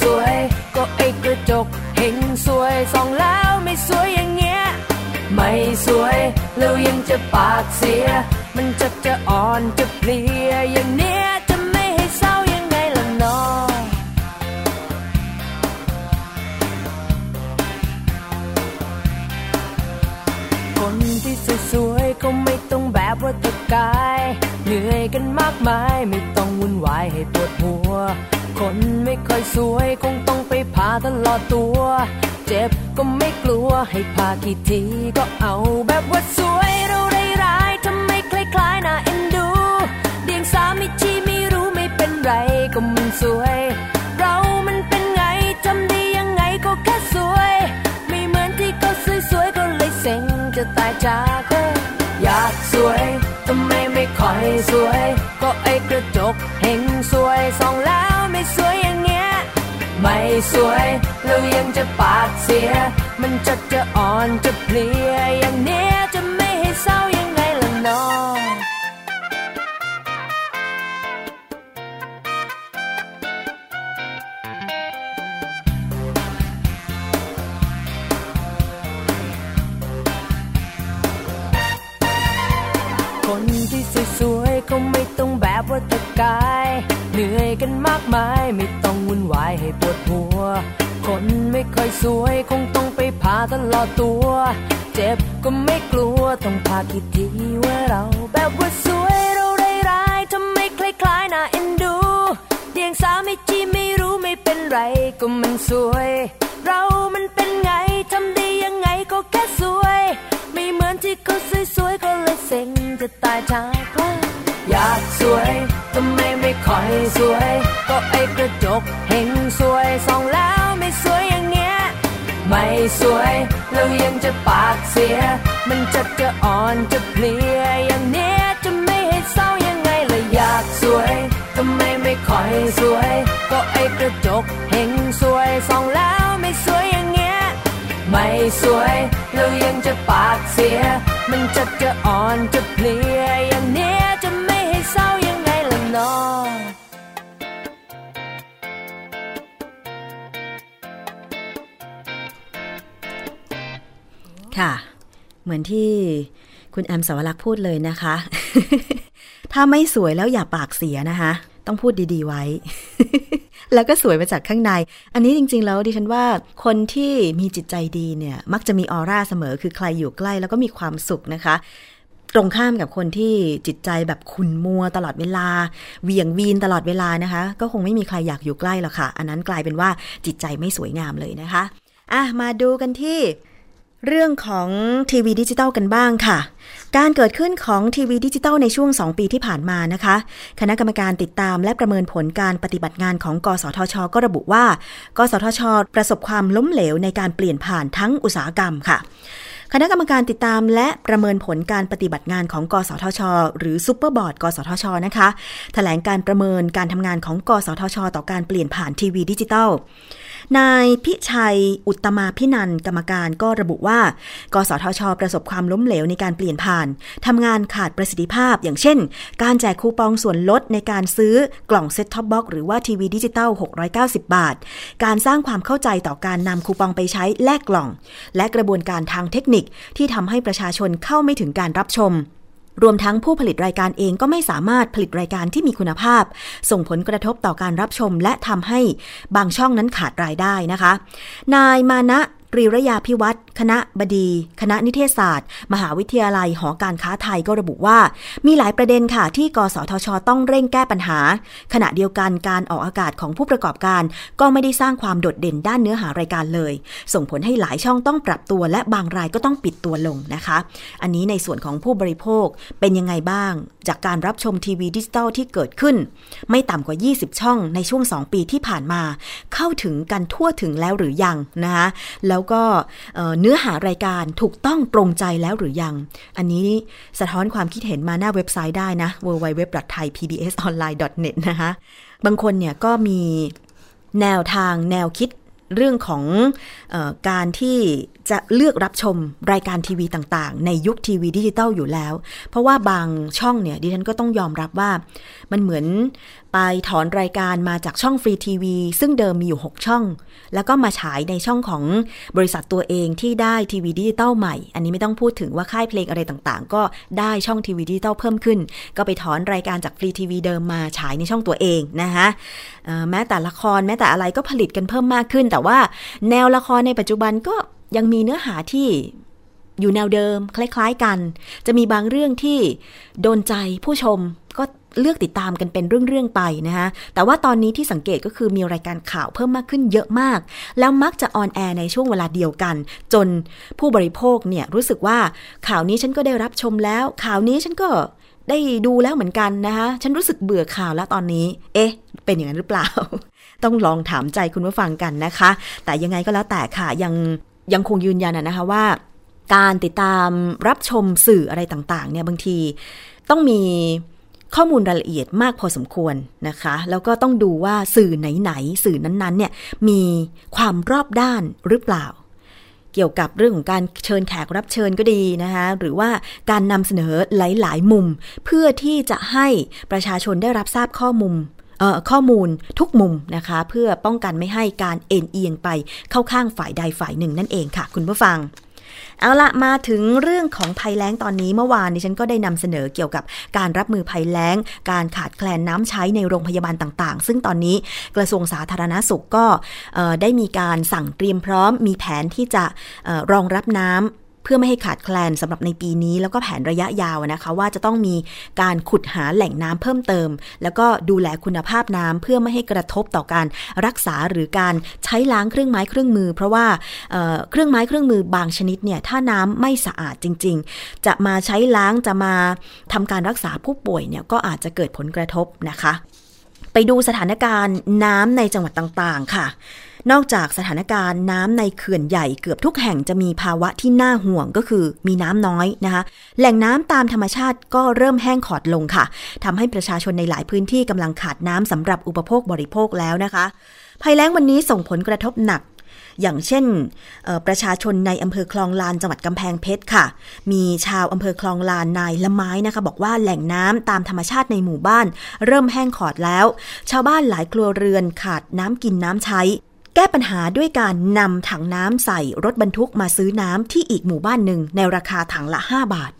สวย ก็ไอ้กระจกเห็นสวยส่องแล้วไม่สวยอย่างเงี้ย ไม่สวยแล้วยังจะปากเสีย มันจะจะอ่อนจะเพลียอย่างเนี้ยจะไม่ให้เศร้ายังไงล่ะน้องคนที่สวยๆก็ไม่ต้องแบบว่าตะกาย เหนื่อยกันมากมายไม่ต้องวุ่นวายให้ปวดหัว คนไม่ค่อยสวยคงต้องไปพาตลอดตัว เจ็บก็ไม่กลัวให้พากี่ทีก็เอาแบบว่าสวยเราได้ร้ายทำไมคล้ายๆน่าเอ็นดู เดียงสามิชีไม่รู้ไม่เป็นไรก็มันสวย เรามันเป็นไงทำได้ยังไงก็แค่สวย ไม่เหมือนที่เขาสวยๆก็เลยเซ็งจะตายจากเธออยากสวยทำไมไม่ค่อยสวย ก็ไอ้กระจกเห็นสวยส่องแล้ว สวยแล้วยังจะปากเสีย มันจะจะอ่อนจะเพลียอย่างนี้ คนที่สวยๆเขาไม่ต้องแบบว่าตะกาย เหนื่อยกันมากมายไม่ต้องวุ่นวายให้ปวดหัว คนไม่ค่อยสวยคงต้องไปพาตลอดตัว เจ็บก็ไม่กลัวต้องพาคิดทีว่าเราแบบว่าสวยเราได้ร้ายทำไมคล้ายๆน่าเอ็นดู เดียงสาไม่จีไม่รู้ไม่เป็นไรก็มันสวย เรามันเป็นไงทำได้ยังไงก็แค่สวย ไม่เหมือนที่เขาสวยๆก็เลยเซ็งจะตายจากเธออยากสวยทำไมไม่ค่อยสวย ก็ไอ้กระจกเห็นสวยส่องแล้วไม่สวยอย่างเงี้ยไม่สวยแล้วยังจะปากเสีย มันจะจะอ่อนจะเพลียอย่างเนี้ยจะไม่ให้เศร้ายังไงเลยอยากสวยทำไมไม่ค่อยสวย ก็ไอ้กระจกเห็นสวยส่องแล้ว สวยแล้วยังจะปากเสีย มันจะจะอ่อนจะเพลียอย่างเนี้ยจะไม่ให้เศร้ายังไงล่ะน้องค่ะ เหมือนที่คุณแอมสวรักษ์พูดเลยนะคะ ถ้าไม่สวยแล้วอย่าปากเสียนะคะ ต้องพูดดีๆไว้ แล้วก็สวยมาจากข้างใน อันนี้จริง ๆ แล้วดิฉันว่าคนที่มีจิตใจดีเนี่ย มักจะมีออร่าเสมอ คือใครอยู่ใกล้แล้วก็มีความสุขนะคะ ตรงข้ามกับคนที่จิตใจแบบขุ่นมัวตลอดเวลา เหวี่ยงวีนตลอดเวลานะคะ ก็คงไม่มีใครอยากอยู่ใกล้หรอกค่ะ อันนั้นกลายเป็นว่าจิตใจไม่สวยงามเลยนะคะอะมาดูกันที่ เรื่องของทีวีดิจิตอลกันบ้างค่ะ การเกิดขึ้นของทีวีดิจิตอลในช่วง 2 ปีที่ผ่านมานะคะ คณะกรรมการติดตามและประเมินผลการปฏิบัติงานของ กสทช ก็ระบุว่า กสทช ประสบความล้มเหลวในการเปลี่ยนผ่านทั้งอุตสาหกรรมค่ะคณะกรรมการติดตามและประเมินผลการปฏิบัติงานของ กสทช หรือซูเปอร์บอร์ด กสทช นะคะแถลงการประเมินการทำงานของ กสทช ต่อการเปลี่ยนผ่านทีวีดิจิตอล นายพิชัยอุตมาภินันท์กรรมการก็ระบุว่า กสทช ประสบความล้มเหลวในการเปลี่ยนผ่านทำงานขาดประสิทธิภาพ อย่างเช่น การแจกคูปองส่วนลดในการซื้อกล่อง set top box หรือว่าทีวีดิจิตอล690 บาท การสร้างความเข้าใจต่อการนำคูปองไปใช้แลกกล่อง และกระบวนการทางเทคนิคที่ทำให้ประชาชนเข้าไม่ถึงการรับชม รวมทั้งผู้ผลิตรายการเองก็ไม่สามารถผลิตรายการที่มีคุณภาพ ส่งผลกระทบต่อการรับชม และทำให้บางช่องนั้นขาดรายได้นะคะ นายมานะ ตรีรยาภิวัฒน์ คณบดี คณะนิเทศศาสตร์ มหาวิทยาลัยหอการค้าไทยก็ระบุว่า มีหลายประเด็นค่ะ ที่กสทช ต้องเร่งแก้ปัญหา ขณะเดียวกันการออกอากาศของผู้ประกอบการ ก็ไม่ได้สร้างความโดดเด่นด้านเนื้อหารายการเลย ส่งผลให้หลายช่องต้องปรับตัวและบางรายก็ต้องปิดตัวลงนะคะ อันนี้ในส่วนของผู้บริโภคเป็นยังไงบ้าง จากการรับชมทีวีดิจิตอลที่เกิดขึ้น ไม่ต่ำกว่า 20 ช่องในช่วง 2 ปีที่ผ่านมา เข้าถึงกันทั่วถึงแล้วหรือยังนะคะแล้วก็เอ่อเนื้อหารายการถูกต้องตรงใจแล้วหรือยัง อันนี้สะท้อนความคิดเห็นมาหน้าเว็บไซต์ได้นะ www.thaipbsonline.net นะคะ บางคนเนี่ยก็มีแนวทางแนวคิดเรื่องของออการที่จะเลือกรับชมรายการทีวีต่างๆ ในยุคทีวีดิจิตอลอยู่แล้ว เพราะว่าบางช่องเนี่ยดิฉันก็ต้องยอมรับว่ามันเหมือน ไปถอนรายการมาจากช่องฟรีทีวี ซึ่งเดิมมีอยู่ 6 ช่อง แล้วก็มาฉายในช่องของบริษัทตัวเองที่ได้ทีวีดิจิตอลใหม่ อันนี้ไม่ต้องพูดถึงว่าค่ายเพลงอะไรต่างๆ ก็ได้ช่องทีวีดิจิตอลเพิ่มขึ้น ก็ไปถอนรายการจากฟรีทีวีเดิมมาฉายในช่องตัวเองนะคะแม้แต่ละครแม้แต่อะไรก็ผลิตกันเพิ่มมากขึ้น แต่ว่าแนวละครในปัจจุบันก็ยังมีเนื้อหาที่อยู่แนวเดิม คล้าย ๆกัน จะมีบางเรื่องที่โดนใจผู้ชมก็ เลือกติดตามกันเป็นเรื่องๆไปนะคะแต่ว่าตอนนี้ที่สังเกตก็คือมีรายการข่าวเพิ่มมากขึ้นเยอะมาก แล้วมักจะออนแอร์ในช่วงเวลาเดียวกัน จนผู้บริโภคเนี่ยรู้สึกว่าข่าวนี้ฉันก็ได้รับชมแล้ว ข่าวนี้ฉันก็ได้ดูแล้วเหมือนกันนะคะฉันรู้สึกเบื่อข่าวแล้วตอนนี้ เอ๊ะ เป็นอย่างนั้นหรือเปล่า ต้องลองถามใจคุณผู้ฟังกันนะคะ แต่ยังไงก็แล้วแต่ค่ะยังยังคงยืนยันนะคะว่า การติดตามรับชมสื่ออะไรต่างๆเนี่ยบางทีต้องมี ข้อมูลรายละเอียดมากพอสมควรนะคะ แล้วก็ต้องดูว่าสื่อไหนๆสื่อนั้นๆเนี่ยมีความรอบด้านหรือเปล่า เกี่ยวกับเรื่องของการเชิญแขกรับเชิญก็ดีนะคะหรือว่าการนำเสนอหลาย ๆ มุม เพื่อที่จะให้ประชาชนได้รับทราบข้อมูลข้อมูลทุกมุมนะคะ เพื่อป้องกันไม่ให้การเอ็นเอียงไปเข้าข้างฝ่ายใดฝ่ายหนึ่งนั่นเองค่ะ คุณผู้ฟัง เอาละมาถึงเรื่องของภัยแล้งตอนนี้เมื่อวานนี้ฉันก็ได้นำเสนอเกี่ยวกับการรับมือภัยแล้ง การขาดแคลนน้ำใช้ในโรงพยาบาลต่างๆ ซึ่งตอนนี้กระทรวงสาธารณสุขก็ได้มีการสั่งเตรียมพร้อมมีแผนที่จะออรองรับน้ำ เพื่อไม่ให้ขาดแคลนสำหรับในปีนี้ แล้วก็แผนระยะยาวนะคะ ว่าจะต้องมีการขุดหาแหล่งน้ำเพิ่มเติม แล้วก็ดูแลคุณภาพน้ำเพื่อไม่ให้กระทบต่อการรักษาหรือการใช้ล้างเครื่องไม้เครื่องมือ เพราะว่าเเครื่องไม้เครื่องมือบางชนิดเนี่ยถ้าน้ำไม่สะอาดจริง ๆ จะมาใช้ล้างจะมาทำการรักษาผู้ป่วยเนี่ยก็อาจจะเกิดผลกระทบนะคะ ไปดูสถานการณ์น้ำในจังหวัดต่างๆค่ะ นอกจากสถานการณ์น้ำในเขื่อนใหญ่เกือบทุกแห่งจะมีภาวะที่น่าห่วงก็คือมีน้ำน้อยนะคะ แหล่งน้ำตามธรรมชาติก็เริ่มแห้งขอดลงค่ะทำให้ประชาชนในหลายพื้นที่กำลังขาดน้ำสำหรับอุปโภคบริโภคแล้วนะคะภัยแล้งวันนี้ส่งผลกระทบหนักอย่างเช่น ประชาชนในอำเภอคลองลานจังหวัดกำแพงเพชรค่ะ มีชาวอำเภอคลองลานนายละไม้นะคะ บอกว่าแหล่งน้ำตามธรรมชาติในหมู่บ้าน เริ่มแห้งขอดแล้ว ชาวบ้านหลายครัวเรือนขาดน้ำกินน้ำใช้ แก้ปัญหาด้วยการนำถังน้ำใส่รถบรรทุกมาซื้อน้ำที่อีกหมู่บ้านหนึ่งในราคาถังละ 5 บาท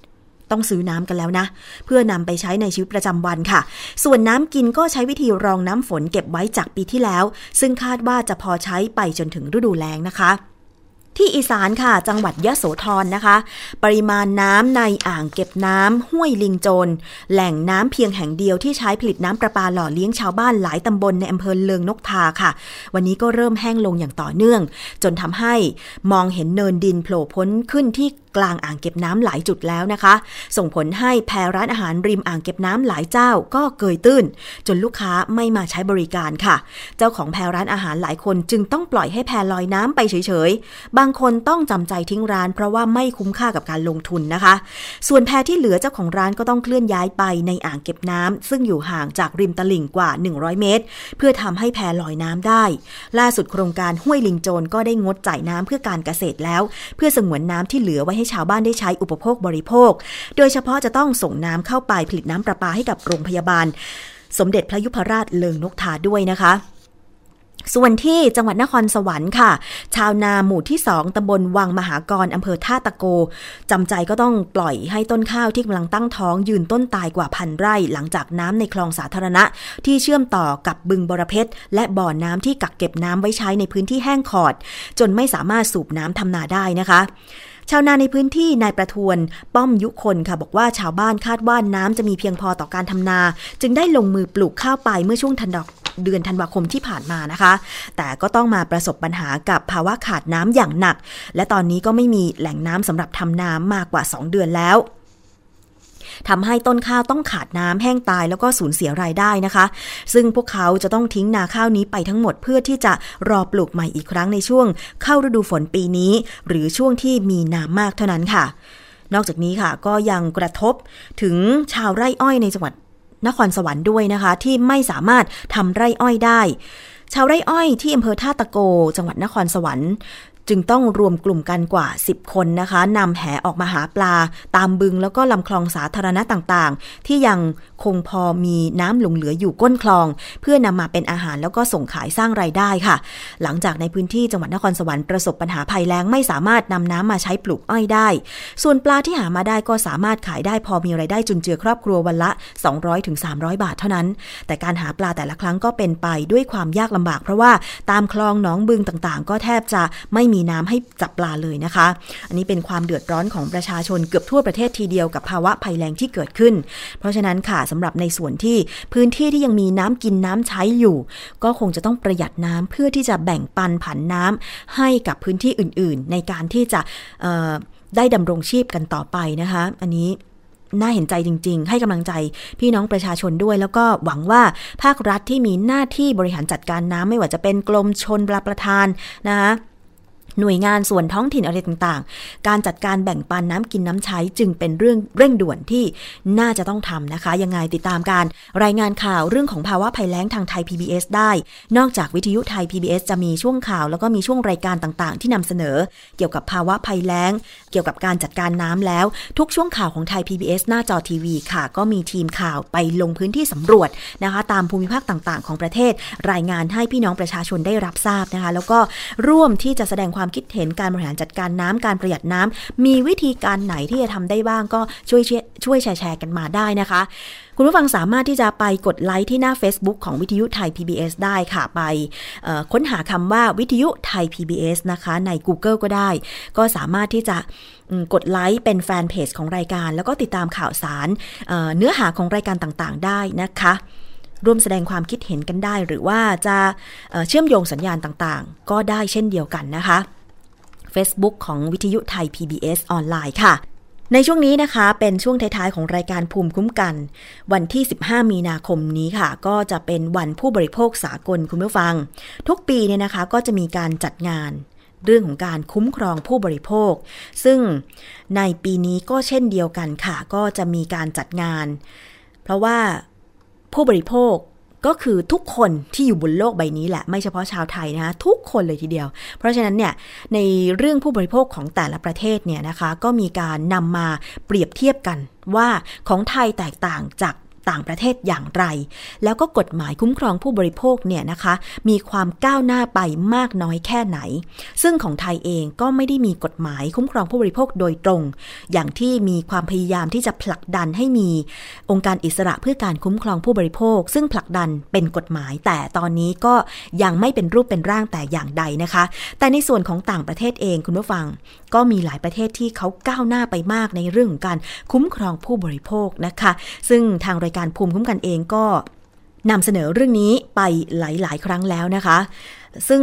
ต้องซื้อน้ำกันแล้วนะ เพื่อนำไปใช้ในชีวิตประจำวันค่ะ ส่วนน้ำกินก็ใช้วิธีรองน้ำฝนเก็บไว้จากปีที่แล้ว ซึ่งคาดว่าจะพอใช้ไปจนถึงฤดูแล้งนะคะ ที่อีสานค่ะจังหวัดยะโสธรนะคะ ปริมาณน้ำในอ่างเก็บน้ำห้วยลิงโจรแหล่งน้ำเพียงแห่งเดียวที่ใช้ผลิตน้ำประปาหล่อเลี้ยงชาวบ้านหลายตำบลในอำเภอเลืองนกทาค่ะ วันนี้ก็เริ่มแห้งลงอย่างต่อเนื่อง จนทำให้มองเห็นเนินดินโผล่พ้นขึ้นที่ กลางอ่างเก็บน้ำหลายจุดแล้วนะคะ ส่งผลให้แพรร้านอาหารริมอ่างเก็บน้ำหลายเจ้าก็เกยตื้น จนลูกค้าไม่มาใช้บริการค่ะ เจ้าของแพรร้านอาหารหลายคนจึงต้องปล่อยให้แพลอยน้ำไปเฉยๆ บางคนต้องจำใจทิ้งร้าน เพราะว่าไม่คุ้มค่ากับการลงทุนนะคะ ส่วนแพที่เหลือเจ้าของร้านก็ต้องเคลื่อนย้ายไปในอ่างเก็บน้ำซึ่งอยู่ห่างจากริมตลิ่งกว่า 100 เมตร เพื่อทำให้แพลอยน้ำได้ ล่าสุดโครงการห้วยลิงโจรก็ได้งดจ่ายน้ำเพื่อการเกษตรแล้ว เพื่อสงวนน้ำที่เหลือไว้ให้ชาวบ้านได้ใช้อุปโภคบริโภค โดยเฉพาะจะต้องส่งน้ำเข้าไปผลิตน้ำประปาให้กับโรงพยาบาล สมเด็จพระยุพราชเลิงนกทาด้วยนะคะส่วนที่จังหวัดนครสวรรค์ค่ะ ชาวนาหมู่ที่ 2ตำบลวังมหากรอำเภอท่าตะโกจำใจก็ต้องปล่อยให้ต้นข้าวที่กำลังตั้งท้องยืนต้นตายกว่าพันไร่ หลังจากน้ำในคลองสาธารณะ ที่เชื่อมต่อกับบึงบรเพชรและบ่อน้ำที่กักเก็บน้ำไว้ใช้ในพื้นที่แห้งขอด จนไม่สามารถสูบน้ำทำนาได้นะคะ ชาวนาในพื้นที่นายประทวนป้อมยุคนค่ะ บอกว่าชาวบ้านคาดว่าน้ำจะมีเพียงพอต่อการทำนา จึงได้ลงมือปลูกข้าวไปเมื่อช่วงธันดอกเดือนธันวาคมที่ผ่านมานะคะ แต่ก็ต้องมาประสบปัญหากับภาวะขาดน้ำอย่างหนัก และตอนนี้ก็ไม่มีแหล่งน้ำสำหรับทำนามากกว่า 2 เดือนแล้ว ทำให้ต้นข้าวต้องขาดน้ำแห้งตายแล้วก็สูญเสียรายได้นะคะ ซึ่งพวกเขาจะต้องทิ้งนาข้าวนี้ไปทั้งหมดเพื่อที่จะรอปลูกใหม่อีกครั้งในช่วง เข้าฤดูฝนปีนี้ หรือช่วงที่มีน้ำมากเท่านั้นค่ะ นอกจากนี้ค่ะก็ยังกระทบถึงชาวไร่อ้อยในจังหวัดนครสวรรค์ด้วยนะคะ ที่ไม่สามารถทำไร่อ้อยได้ ชาวไร่อ้อยที่อำเภอท่าตะโก จังหวัดนครสวรรค์ จึงต้องรวมกลุ่มกันกว่า 10 คนนะคะนำแหออกมาหาปลา ตามบึงแล้วก็ลำคลองสาธารณะต่างๆ ที่ยังคงพอมีน้ำหลงเหลืออยู่ก้นคลอง เพื่อนำมาเป็นอาหารแล้วก็ส่งขายสร้างไรายได้ค่ะ หลังจากในพื้นที่จังหวัดนครสวรรค์ประสบปัญหาภัยแล้งไม่สามารถนำน้ำมาใช้ปลูกอ้อยได้ ส่วนปลาที่หามาได้ก็สามารถขายได้พอมีไรายได้จุนเจือครอบครัววันละ 200-300 บาทเท่านั้น แต่การหาปลาแต่ละครั้งก็เป็นไปด้วยความยากลำบาก เพราะว่าตามคลองหนองบึงต่างๆ ก็แทบจะไม่มีน้ำให้จับปลาเลยนะคะ อันนี้เป็นความเดือดร้อนของประชาชนเกือบทั่วประเทศทีเดียวกับภาวะภัยแล้งที่เกิดขึ้น เพราะฉะนั้นค่ะสำหรับในส่วนที่พื้นที่ที่ยังมีน้ำกินน้ำใช้อยู่ ก็คงจะต้องประหยัดน้ำเพื่อที่จะแบ่งปันผันน้ำให้กับพื้นที่อื่น ๆ ในการที่จะได้ดำรงชีพกันต่อไปนะคะ อันนี้น่าเห็นใจจริง ๆ ให้กำลังใจพี่น้องประชาชนด้วย แล้วก็หวังว่าภาครัฐที่มีหน้าที่บริหารจัดการน้ำไม่ว่าจะเป็นกรมชนประทานนะคะ หน่วยงานส่วนท้องถิ่นอะไรต่างๆ การจัดการแบ่งปันน้ำกินน้ำใช้จึงเป็นเรื่องเร่งด่วนที่น่าจะต้องทำนะคะ ยังไงติดตามการรายงานข่าวเรื่องของภาวะภัยแล้งทางไทย PBS ได้ นอกจากวิทยุไทย PBS จะมีช่วงข่าว แล้วก็มีช่วงรายการต่างๆ ที่นำเสนอ เกี่ยวกับภาวะภัยแล้ง เกี่ยวกับการจัดการน้ำแล้ว ทุกช่วงข่าวของไทย PBS หน้าจอทีวีค่ะ ก็มีทีมข่าวไปลงพื้นที่สำรวจนะคะ ตามภูมิภาคต่างๆ ของประเทศ รายงานให้พี่น้องประชาชนได้รับทราบนะคะ แล้วก็ร่วมที่จะแสดงความความคิดเห็นการบริหารจัดการน้ำการประหยัดน้ำมีวิธีการไหนที่จะทำได้บ้างก็ช่วยช่วยแชร์แชร์กันมาได้นะคะ คุณผู้ฟังสามารถที่จะไปกดไลค์ที่หน้า Facebook ของวิทยุไทย PBS ได้ค่ะไปค้นหาคำว่าวิทยุไทย PBS นะคะใน Google ก็ได้ ก็สามารถที่จะกดไลค์เป็นแฟนเพจของรายการ แล้วก็ติดตามข่าวสารเเนื้อหาของรายการต่างๆ ได้นะคะ ร่วมแสดงความคิดเห็นกันได้ หรือว่าจะเชื่อมโยงสัญญาณต่างๆ ก็ได้เช่นเดียวกันนะคะ Facebook ของวิทยุไทย PBS ออนไลน์ค่ะในช่วงนี้นะคะเป็นช่วงท้ายๆของรายการภูมิคุ้มกัน วันที่ 15 มีนาคมนี้ค่ะ ก็จะเป็นวันผู้บริโภคสากลคุณผู้ฟัง ทุกปีเนี่ยนะคะก็จะมีการจัดงาน เรื่องของการคุ้มครองผู้บริโภค ซึ่งในปีนี้ก็เช่นเดียวกันค่ะ ก็จะมีการจัดงาน เพราะว่า ผู้บริโภคก็คือทุกคนที่อยู่บนโลกใบนี้แหละ ไม่เฉพาะชาวไทยนะคะทุกคนเลยทีเดียว เพราะฉะนั้นเนี่ยในเรื่องผู้บริโภคของแต่ละประเทศเนี่ยนะคะ ก็มีการนำมาเปรียบเทียบกันว่าของไทยแตกต่างจาก ต่างประเทศอย่างไร แล้วก็กฎหมายคุ้มครองผู้บริโภคเนี่ยนะคะ มีความก้าวหน้าไปมากน้อยแค่ไหน ซึ่งของไทยเองก็ไม่ได้มีกฎหมายคุ้มครองผู้บริโภคโดยตรง อย่างที่มีความพยายามที่จะผลักดันให้มีองค์การอิสระเพื่อการคุ้มครองผู้บริโภค ซึ่งผลักดันเป็นกฎหมาย แต่ตอนนี้ก็ยังไม่เป็นรูปเป็นร่างแต่อย่างใดนะคะ แต่ในส่วนของต่างประเทศเองคุณผู้ฟัง ก็มีหลายประเทศที่เขาก้าวหน้าไปมากในเรื่องการคุ้มครองผู้บริโภคนะคะ ซึ่งทางรายการภูมิคุ้มกันเองก็นำเสนอเรื่องนี้ไปหลาย ๆ ครั้งแล้วนะคะ ซึ่ง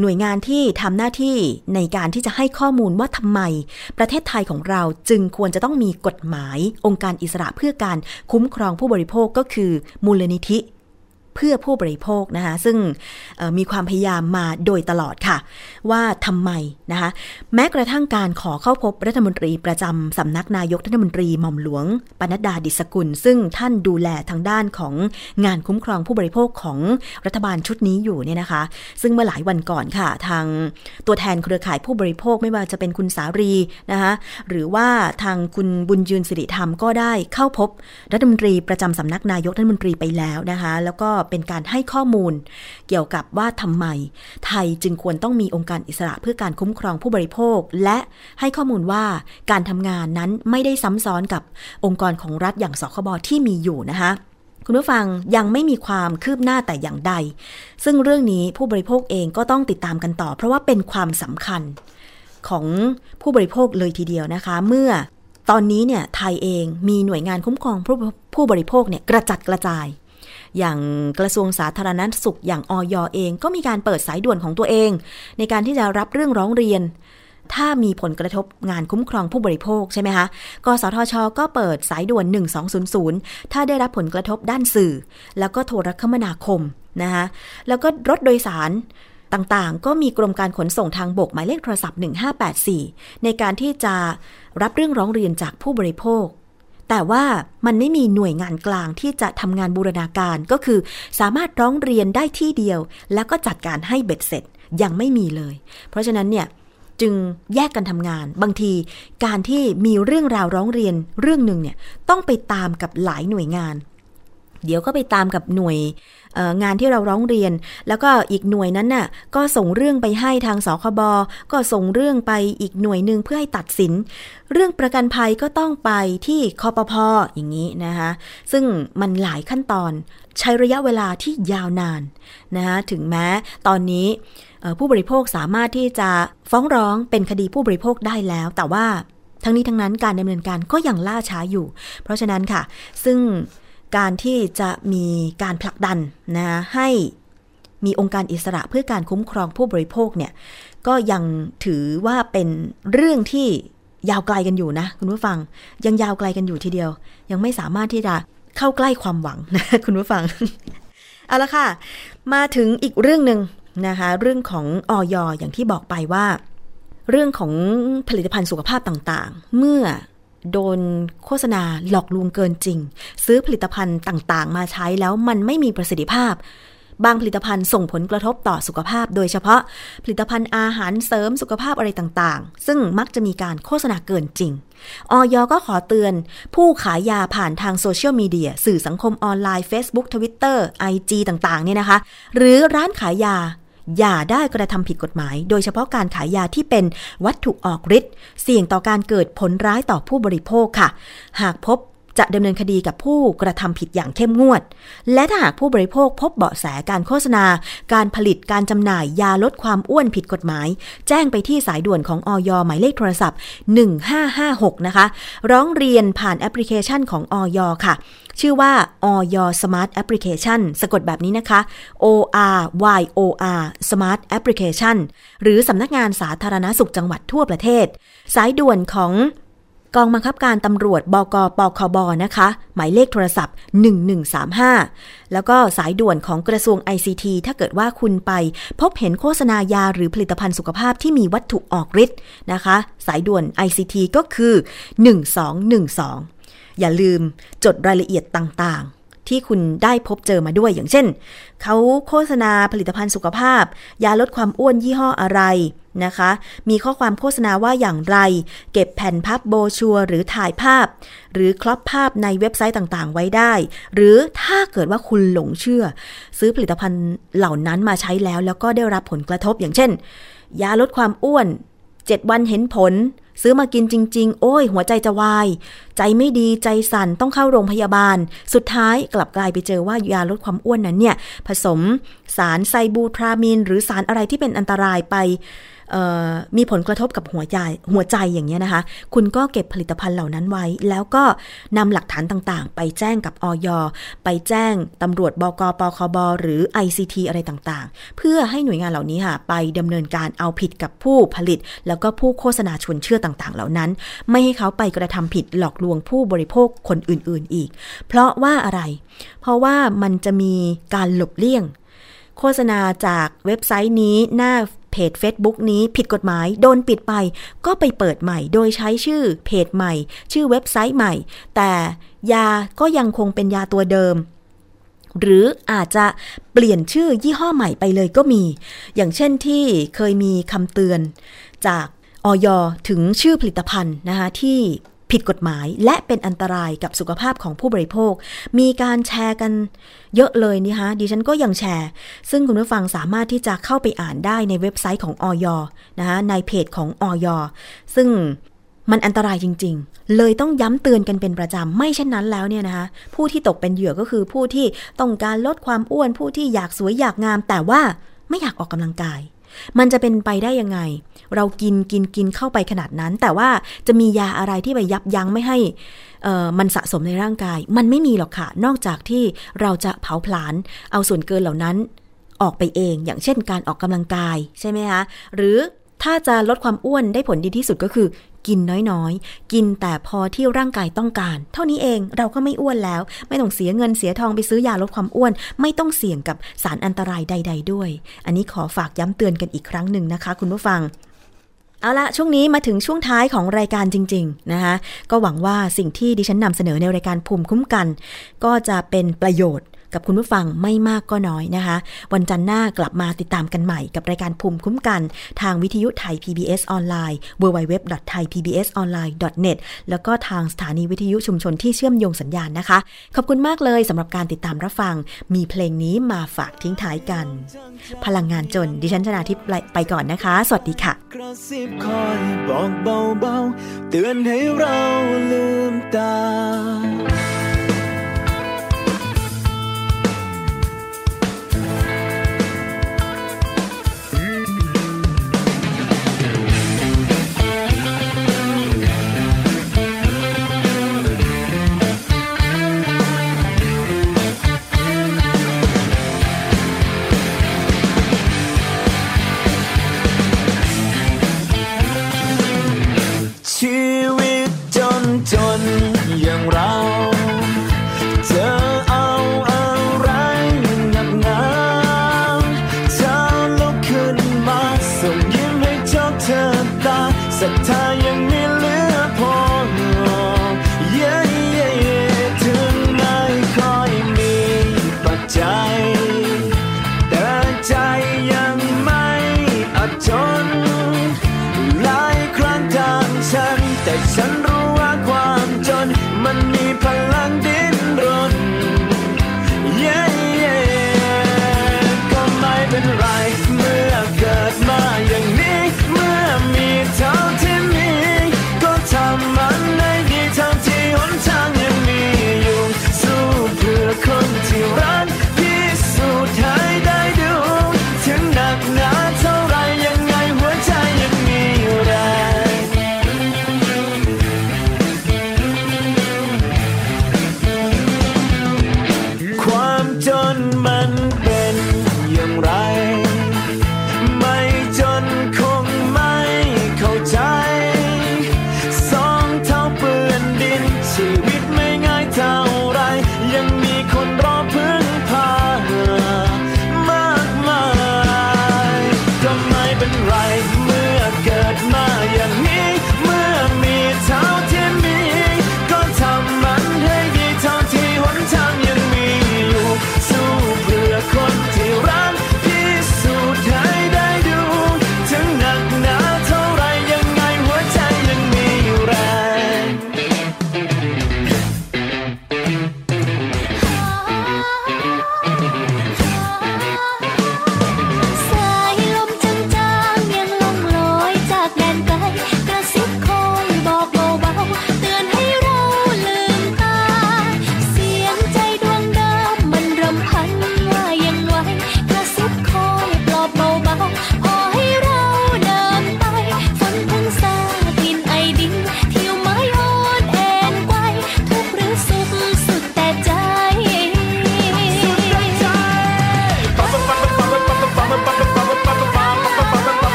หน่วยงานที่ทำหน้าที่ในการที่จะให้ข้อมูลว่าทำไม ประเทศไทยของเราจึงควรจะต้องมีกฎหมาย องค์การอิสระเพื่อการคุ้มครองผู้บริโภคก็คือ มูลนิธิ เพื่อผู้บริโภคนะคะซึ่งมีความพยายามมาโดยตลอดค่ะ ว่าทำไมนะคะแม้กระทั่งการขอเข้าพบรัฐมนตรีประจำสำนักนายกรัฐมนตรีหม่อมหลวง ปนัดดาดิสกุล ซึ่งท่านดูแลทางด้านของงานคุ้มครองผู้บริโภคของรัฐบาลชุดนี้อยู่เนี่ยนะคะ ซึ่งเมื่อหลายวันก่อนค่ะ ทางตัวแทนเครือข่ายผู้บริโภคไม่ว่าจะเป็นคุณสารีนะคะหรือว่าทางคุณบุญยืนสิริธรรมก็ได้เข้าพบรัฐมนตรีประจำสำนักนายกรัฐมนตรีไปแล้วนะคะ แล้วก็เป็นการให้ข้อมูล เกี่ยวกับว่าทำไม ไทยจึงควรต้องมีองค์การอิสระเพื่อการคุ้มครองผู้บริโภค และให้ข้อมูลว่าการทำงานนั้นไม่ได้ซ้ำซ้อนกับองค์กรของรัฐอย่างสคบที่มีอยู่นะคะคุณผู้ฟังยังไม่มีความคืบหน้าแต่อย่างใด ซึ่งเรื่องนี้ผู้บริโภคเองก็ต้องติดตามกันต่อ เพราะว่าเป็นความสำคัญของผู้บริโภคเลยทีเดียวนะคะ เมื่อตอนนี้เนี่ยไทยเองมีหน่วยงานคุ้มครองผู้ผู้บริโภคเนี่ยกระจัดกระจาย อย่างกระทรวงสาธารณสุขอย่างออยเอง ก็มีการเปิดสายด่วนของตัวเอง ในการที่จะรับเรื่องร้องเรียน ถ้ามีผลกระทบงานคุ้มครองผู้บริโภคใช่ไหมคะกสทช ก็เปิดสายด่วน 1200 ถ้าได้รับผลกระทบด้านสื่อ แล้วก็โทรคมนาคมนะคะแล้วก็รถโดยสารต่างๆ ก็มีกรมการขนส่งทางบกหมายเลขโทรศัพท์ 1584 ในการที่จะรับเรื่องร้องเรียนจากผู้บริโภค แต่ว่ามันไม่มีหน่วยงานกลางที่จะทำงานบูรณาการก็คือ สามารถร้องเรียนได้ที่เดียว แล้วก็จัดการให้เบ็ดเสร็จยังไม่มีเลย เพราะฉะนั้นเนี่ยจึงแยกกันทำงาน บางทีการที่มีเรื่องราวร้องเรียนเรื่องหนึ่งเนี่ยต้องไปตามกับหลายหน่วยงาน เดี๋ยวก็ไปตามกับหน่วย งานที่เราร้องเรียน แล้วก็อีกหน่วยนั้นน่ะก็ส่งเรื่องไปให้ทางสคบก็ส่งเรื่องไปอีกหน่วยหนึ่งเพื่อให้ตัดสิน เรื่องประกันภัยก็ต้องไปที่คอปพออย่างนี้นะคะซึ่งมันหลายขั้นตอนใช้ระยะเวลาที่ยาวนานนะคะถึงแม้ตอนนี้ผู้บริโภคสามารถที่จะฟ้องร้องเป็นคดีผู้บริโภคได้แล้ว แต่ว่าทั้งนี้ทั้งนั้นการดำเนินการก็ยังล่าช้าอยู่ เพราะฉะนั้นค่ะ ซึ่ง การที่จะมีการผลักดันนะให้มีองค์การอิสระเพื่อการคุ้มครองผู้บริโภคเนี่ยก็ยังถือว่าเป็นเรื่องที่ยาวไกลกันอยู่นะ คุณผู้ฟังยังยาวไกลกันอยู่ทีเดียว ยังไม่สามารถที่จะเข้าใกล้ความหวังนะคุณผู้ฟังเอาละค่ะ มาถึงอีกเรื่องหนึ่งนะคะ เรื่องของออยอย่างที่บอกไปว่า เรื่องของผลิตภัณฑ์สุขภาพต่างๆ เมื่อ โดนโฆษณาหลอกลวงเกินจริง ซื้อผลิตภัณฑ์ต่างๆ มาใช้แล้วมันไม่มีประสิทธิภาพ บางผลิตภัณฑ์ส่งผลกระทบต่อสุขภาพ โดยเฉพาะผลิตภัณฑ์อาหารเสริมสุขภาพอะไรต่างๆ ซึ่งมักจะมีการโฆษณาเกินจริงออยก็ขอเตือน ผู้ขายยาผ่านทางโซเชียลมีเดียสื่อสังคมออนไลน์ Facebook Twitter IG ต่างๆ เนี่ยนะคะ หรือร้านขายยา อย่าได้กระทำผิดกฎหมาย โดยเฉพาะการขายยาที่เป็นวัตถุออกฤทธิ์เสี่ยงต่อการเกิดผลร้ายต่อผู้บริโภคค่ะ หากพบ จะดำเนินคดีกับผู้กระทำผิดอย่างเข้มงวด และถ้าหากผู้บริโภคพบเบาะแสการโฆษณา การผลิตการจำหน่ายยาลดความอ้วนผิดกฎหมาย แจ้งไปที่สายด่วนของออยหมายเลขโทรศัพท์ 1556 นะคะ ร้องเรียนผ่านแอปพลิเคชันของออยค่ะ ชื่อว่าอย Smart Application สะกดแบบนี้นะคะ O R Y O R Smart Application หรือสำนักงานสาธารณสุขจังหวัดทั่วประเทศ สายด่วนของ กองบังคับการตำรวจบกปคบนะคะ หมายเลขโทรศัพท์ 1135 แล้วก็สายด่วนของกระทรวง ICT ถ้าเกิดว่าคุณไปพบเห็นโฆษณายาหรือผลิตภัณฑ์สุขภาพที่มีวัตถุออกฤทธิ์นะคะ สายด่วน ICT ก็คือ 1212 อย่าลืมจดรายละเอียดต่างๆ ที่คุณได้พบเจอมาด้วย อย่างเช่น เขาโฆษณาผลิตภัณฑ์สุขภาพ ยาลดความอ้วนยี่ห้ออะไรนะคะ มีข้อความโฆษณาว่าอย่างไร เก็บแผ่นพับโบชัวหรือถ่ายภาพ หรือครอปภาพในเว็บไซต์ต่างๆ ไว้ได้ หรือถ้าเกิดว่าคุณหลงเชื่อ ซื้อผลิตภัณฑ์เหล่านั้นมาใช้แล้ว แล้วก็ได้รับผลกระทบอย่างเช่น ยาลดความอ้วน 7 วันเห็นผล ซื้อมากินจริง ๆ โอ้ย หัวใจจะวาย ใจไม่ดีใจสั่นต้องเข้าโรงพยาบาล สุดท้ายกลับกลายไปเจอว่ายาลดความอ้วนนั้นเนี่ย ผสมสารไซบูทรามีน หรือสารอะไรที่เป็นอันตรายไป มีผลกระทบกับหัวใจหัวใจอย่างเงี้ยนะคะ คุณก็เก็บผลิตภัณฑ์เหล่านั้นไว้ แล้วก็นำหลักฐานต่างๆ ไปแจ้งกับออยไปแจ้งตำรวจบกปคบหรือ ICT อะไรต่างๆ เพื่อให้หน่วยงานเหล่านี้ค่ะ ไปดำเนินการเอาผิดกับผู้ผลิต แล้วก็ผู้โฆษณาชวนเชื่อต่างๆ เหล่านั้น ไม่ให้เขาไปกระทำผิดหลอกลวงผู้บริโภคคนอื่นๆอีก เพราะว่าอะไร เพราะว่ามันจะมีการหลบเลี่ยง โฆษณาจากเว็บไซต์นี้หน้า จ Facebook นี้ผิดกฎหมายโดนปิดไป ก็ไปเปิดใหม่ โดยใช้ชื่อเพจใหม่ ชื่อเว็บไซต์ใหม่ แต่ยาก็ยังคงเป็นยาตัวเดิม หรืออาจจะเปลี่ยนชื่อยี่ห้อใหม่ไปเลยก็มี อย่างเช่นที่เคยมีคำเตือนจากออยถึงชื่อผลิตภัณฑ์นะคะที่ ผิดกฎหมายและเป็นอันตรายกับสุขภาพของผู้บริโภค มีการแชร์กันเยอะเลยนี่ฮะดิฉันก็ยังแชร์ ซึ่งคุณผู้ฟังสามารถที่จะเข้าไปอ่านได้ในเว็บไซต์ของออยนะคะในเพจของออยซึ่งมันอันตรายจริง ๆ เลยต้องย้ำเตือนกันเป็นประจำ ไม่เช่นนั้นแล้วเนี่ยนะคะ ผู้ที่ตกเป็นเหยื่อก็คือผู้ที่ต้องการลดความอ้วน ผู้ที่อยากสวยอยากงาม แต่ว่าไม่อยากออกกำลังกาย มันจะเป็นไปได้ยังไง เรากินกินกินเข้าไปขนาดนั้น แต่ว่าจะมียาอะไรที่ไปยับยั้งไม่ให้มันสะสมในร่างกาย มันไม่มีหรอกค่ะ นอกจากที่เราจะเผาผลาญเอาส่วนเกินเหล่านั้นออกไปเอง อย่างเช่นการออกกำลังกายใช่ไหมคะหรือถ้าจะลดความอ้วนได้ผลดีที่สุดก็คือ กินน้อยๆ กินแต่พอที่ร่างกายต้องการ เท่านี้เองเราก็ไม่อ้วนแล้ว ไม่ต้องเสียเงินเสียทองไปซื้อยาลดความอ้วน ไม่ต้องเสี่ยงกับสารอันตรายใด ๆ ด้วย อันนี้ขอฝากย้ำเตือนกันอีกครั้งหนึ่งนะคะ คุณผู้ฟังเอาละช่วงนี้มาถึงช่วงท้ายของรายการจริง ๆ นะคะก็หวังว่าสิ่งที่ดิฉันนำเสนอในรายการภูมิคุ้มกัน ก็จะเป็นประโยชน์ กับคุณผู้ฟังไม่มากก็น้อยนะคะ วันจันทร์หน้ากลับมาติดตามกันใหม่กับรายการภูมิคุ้มกัน ทางวิทยุไทย PBS ออนไลน์ www.thaipbsonline.net แล้วก็ทางสถานีวิทยุชุมชนที่เชื่อมโยงสัญญาณนะคะ ขอบคุณมากเลยสำหรับการติดตามรับฟัง มีเพลงนี้มาฝากทิ้งท้ายกัน พลังงานจนดิฉันชนาทิพย์ไปก่อนนะคะ สวัสดีค่ะกระซิบคอยบอกเบาๆเตือนให้เราลืมตา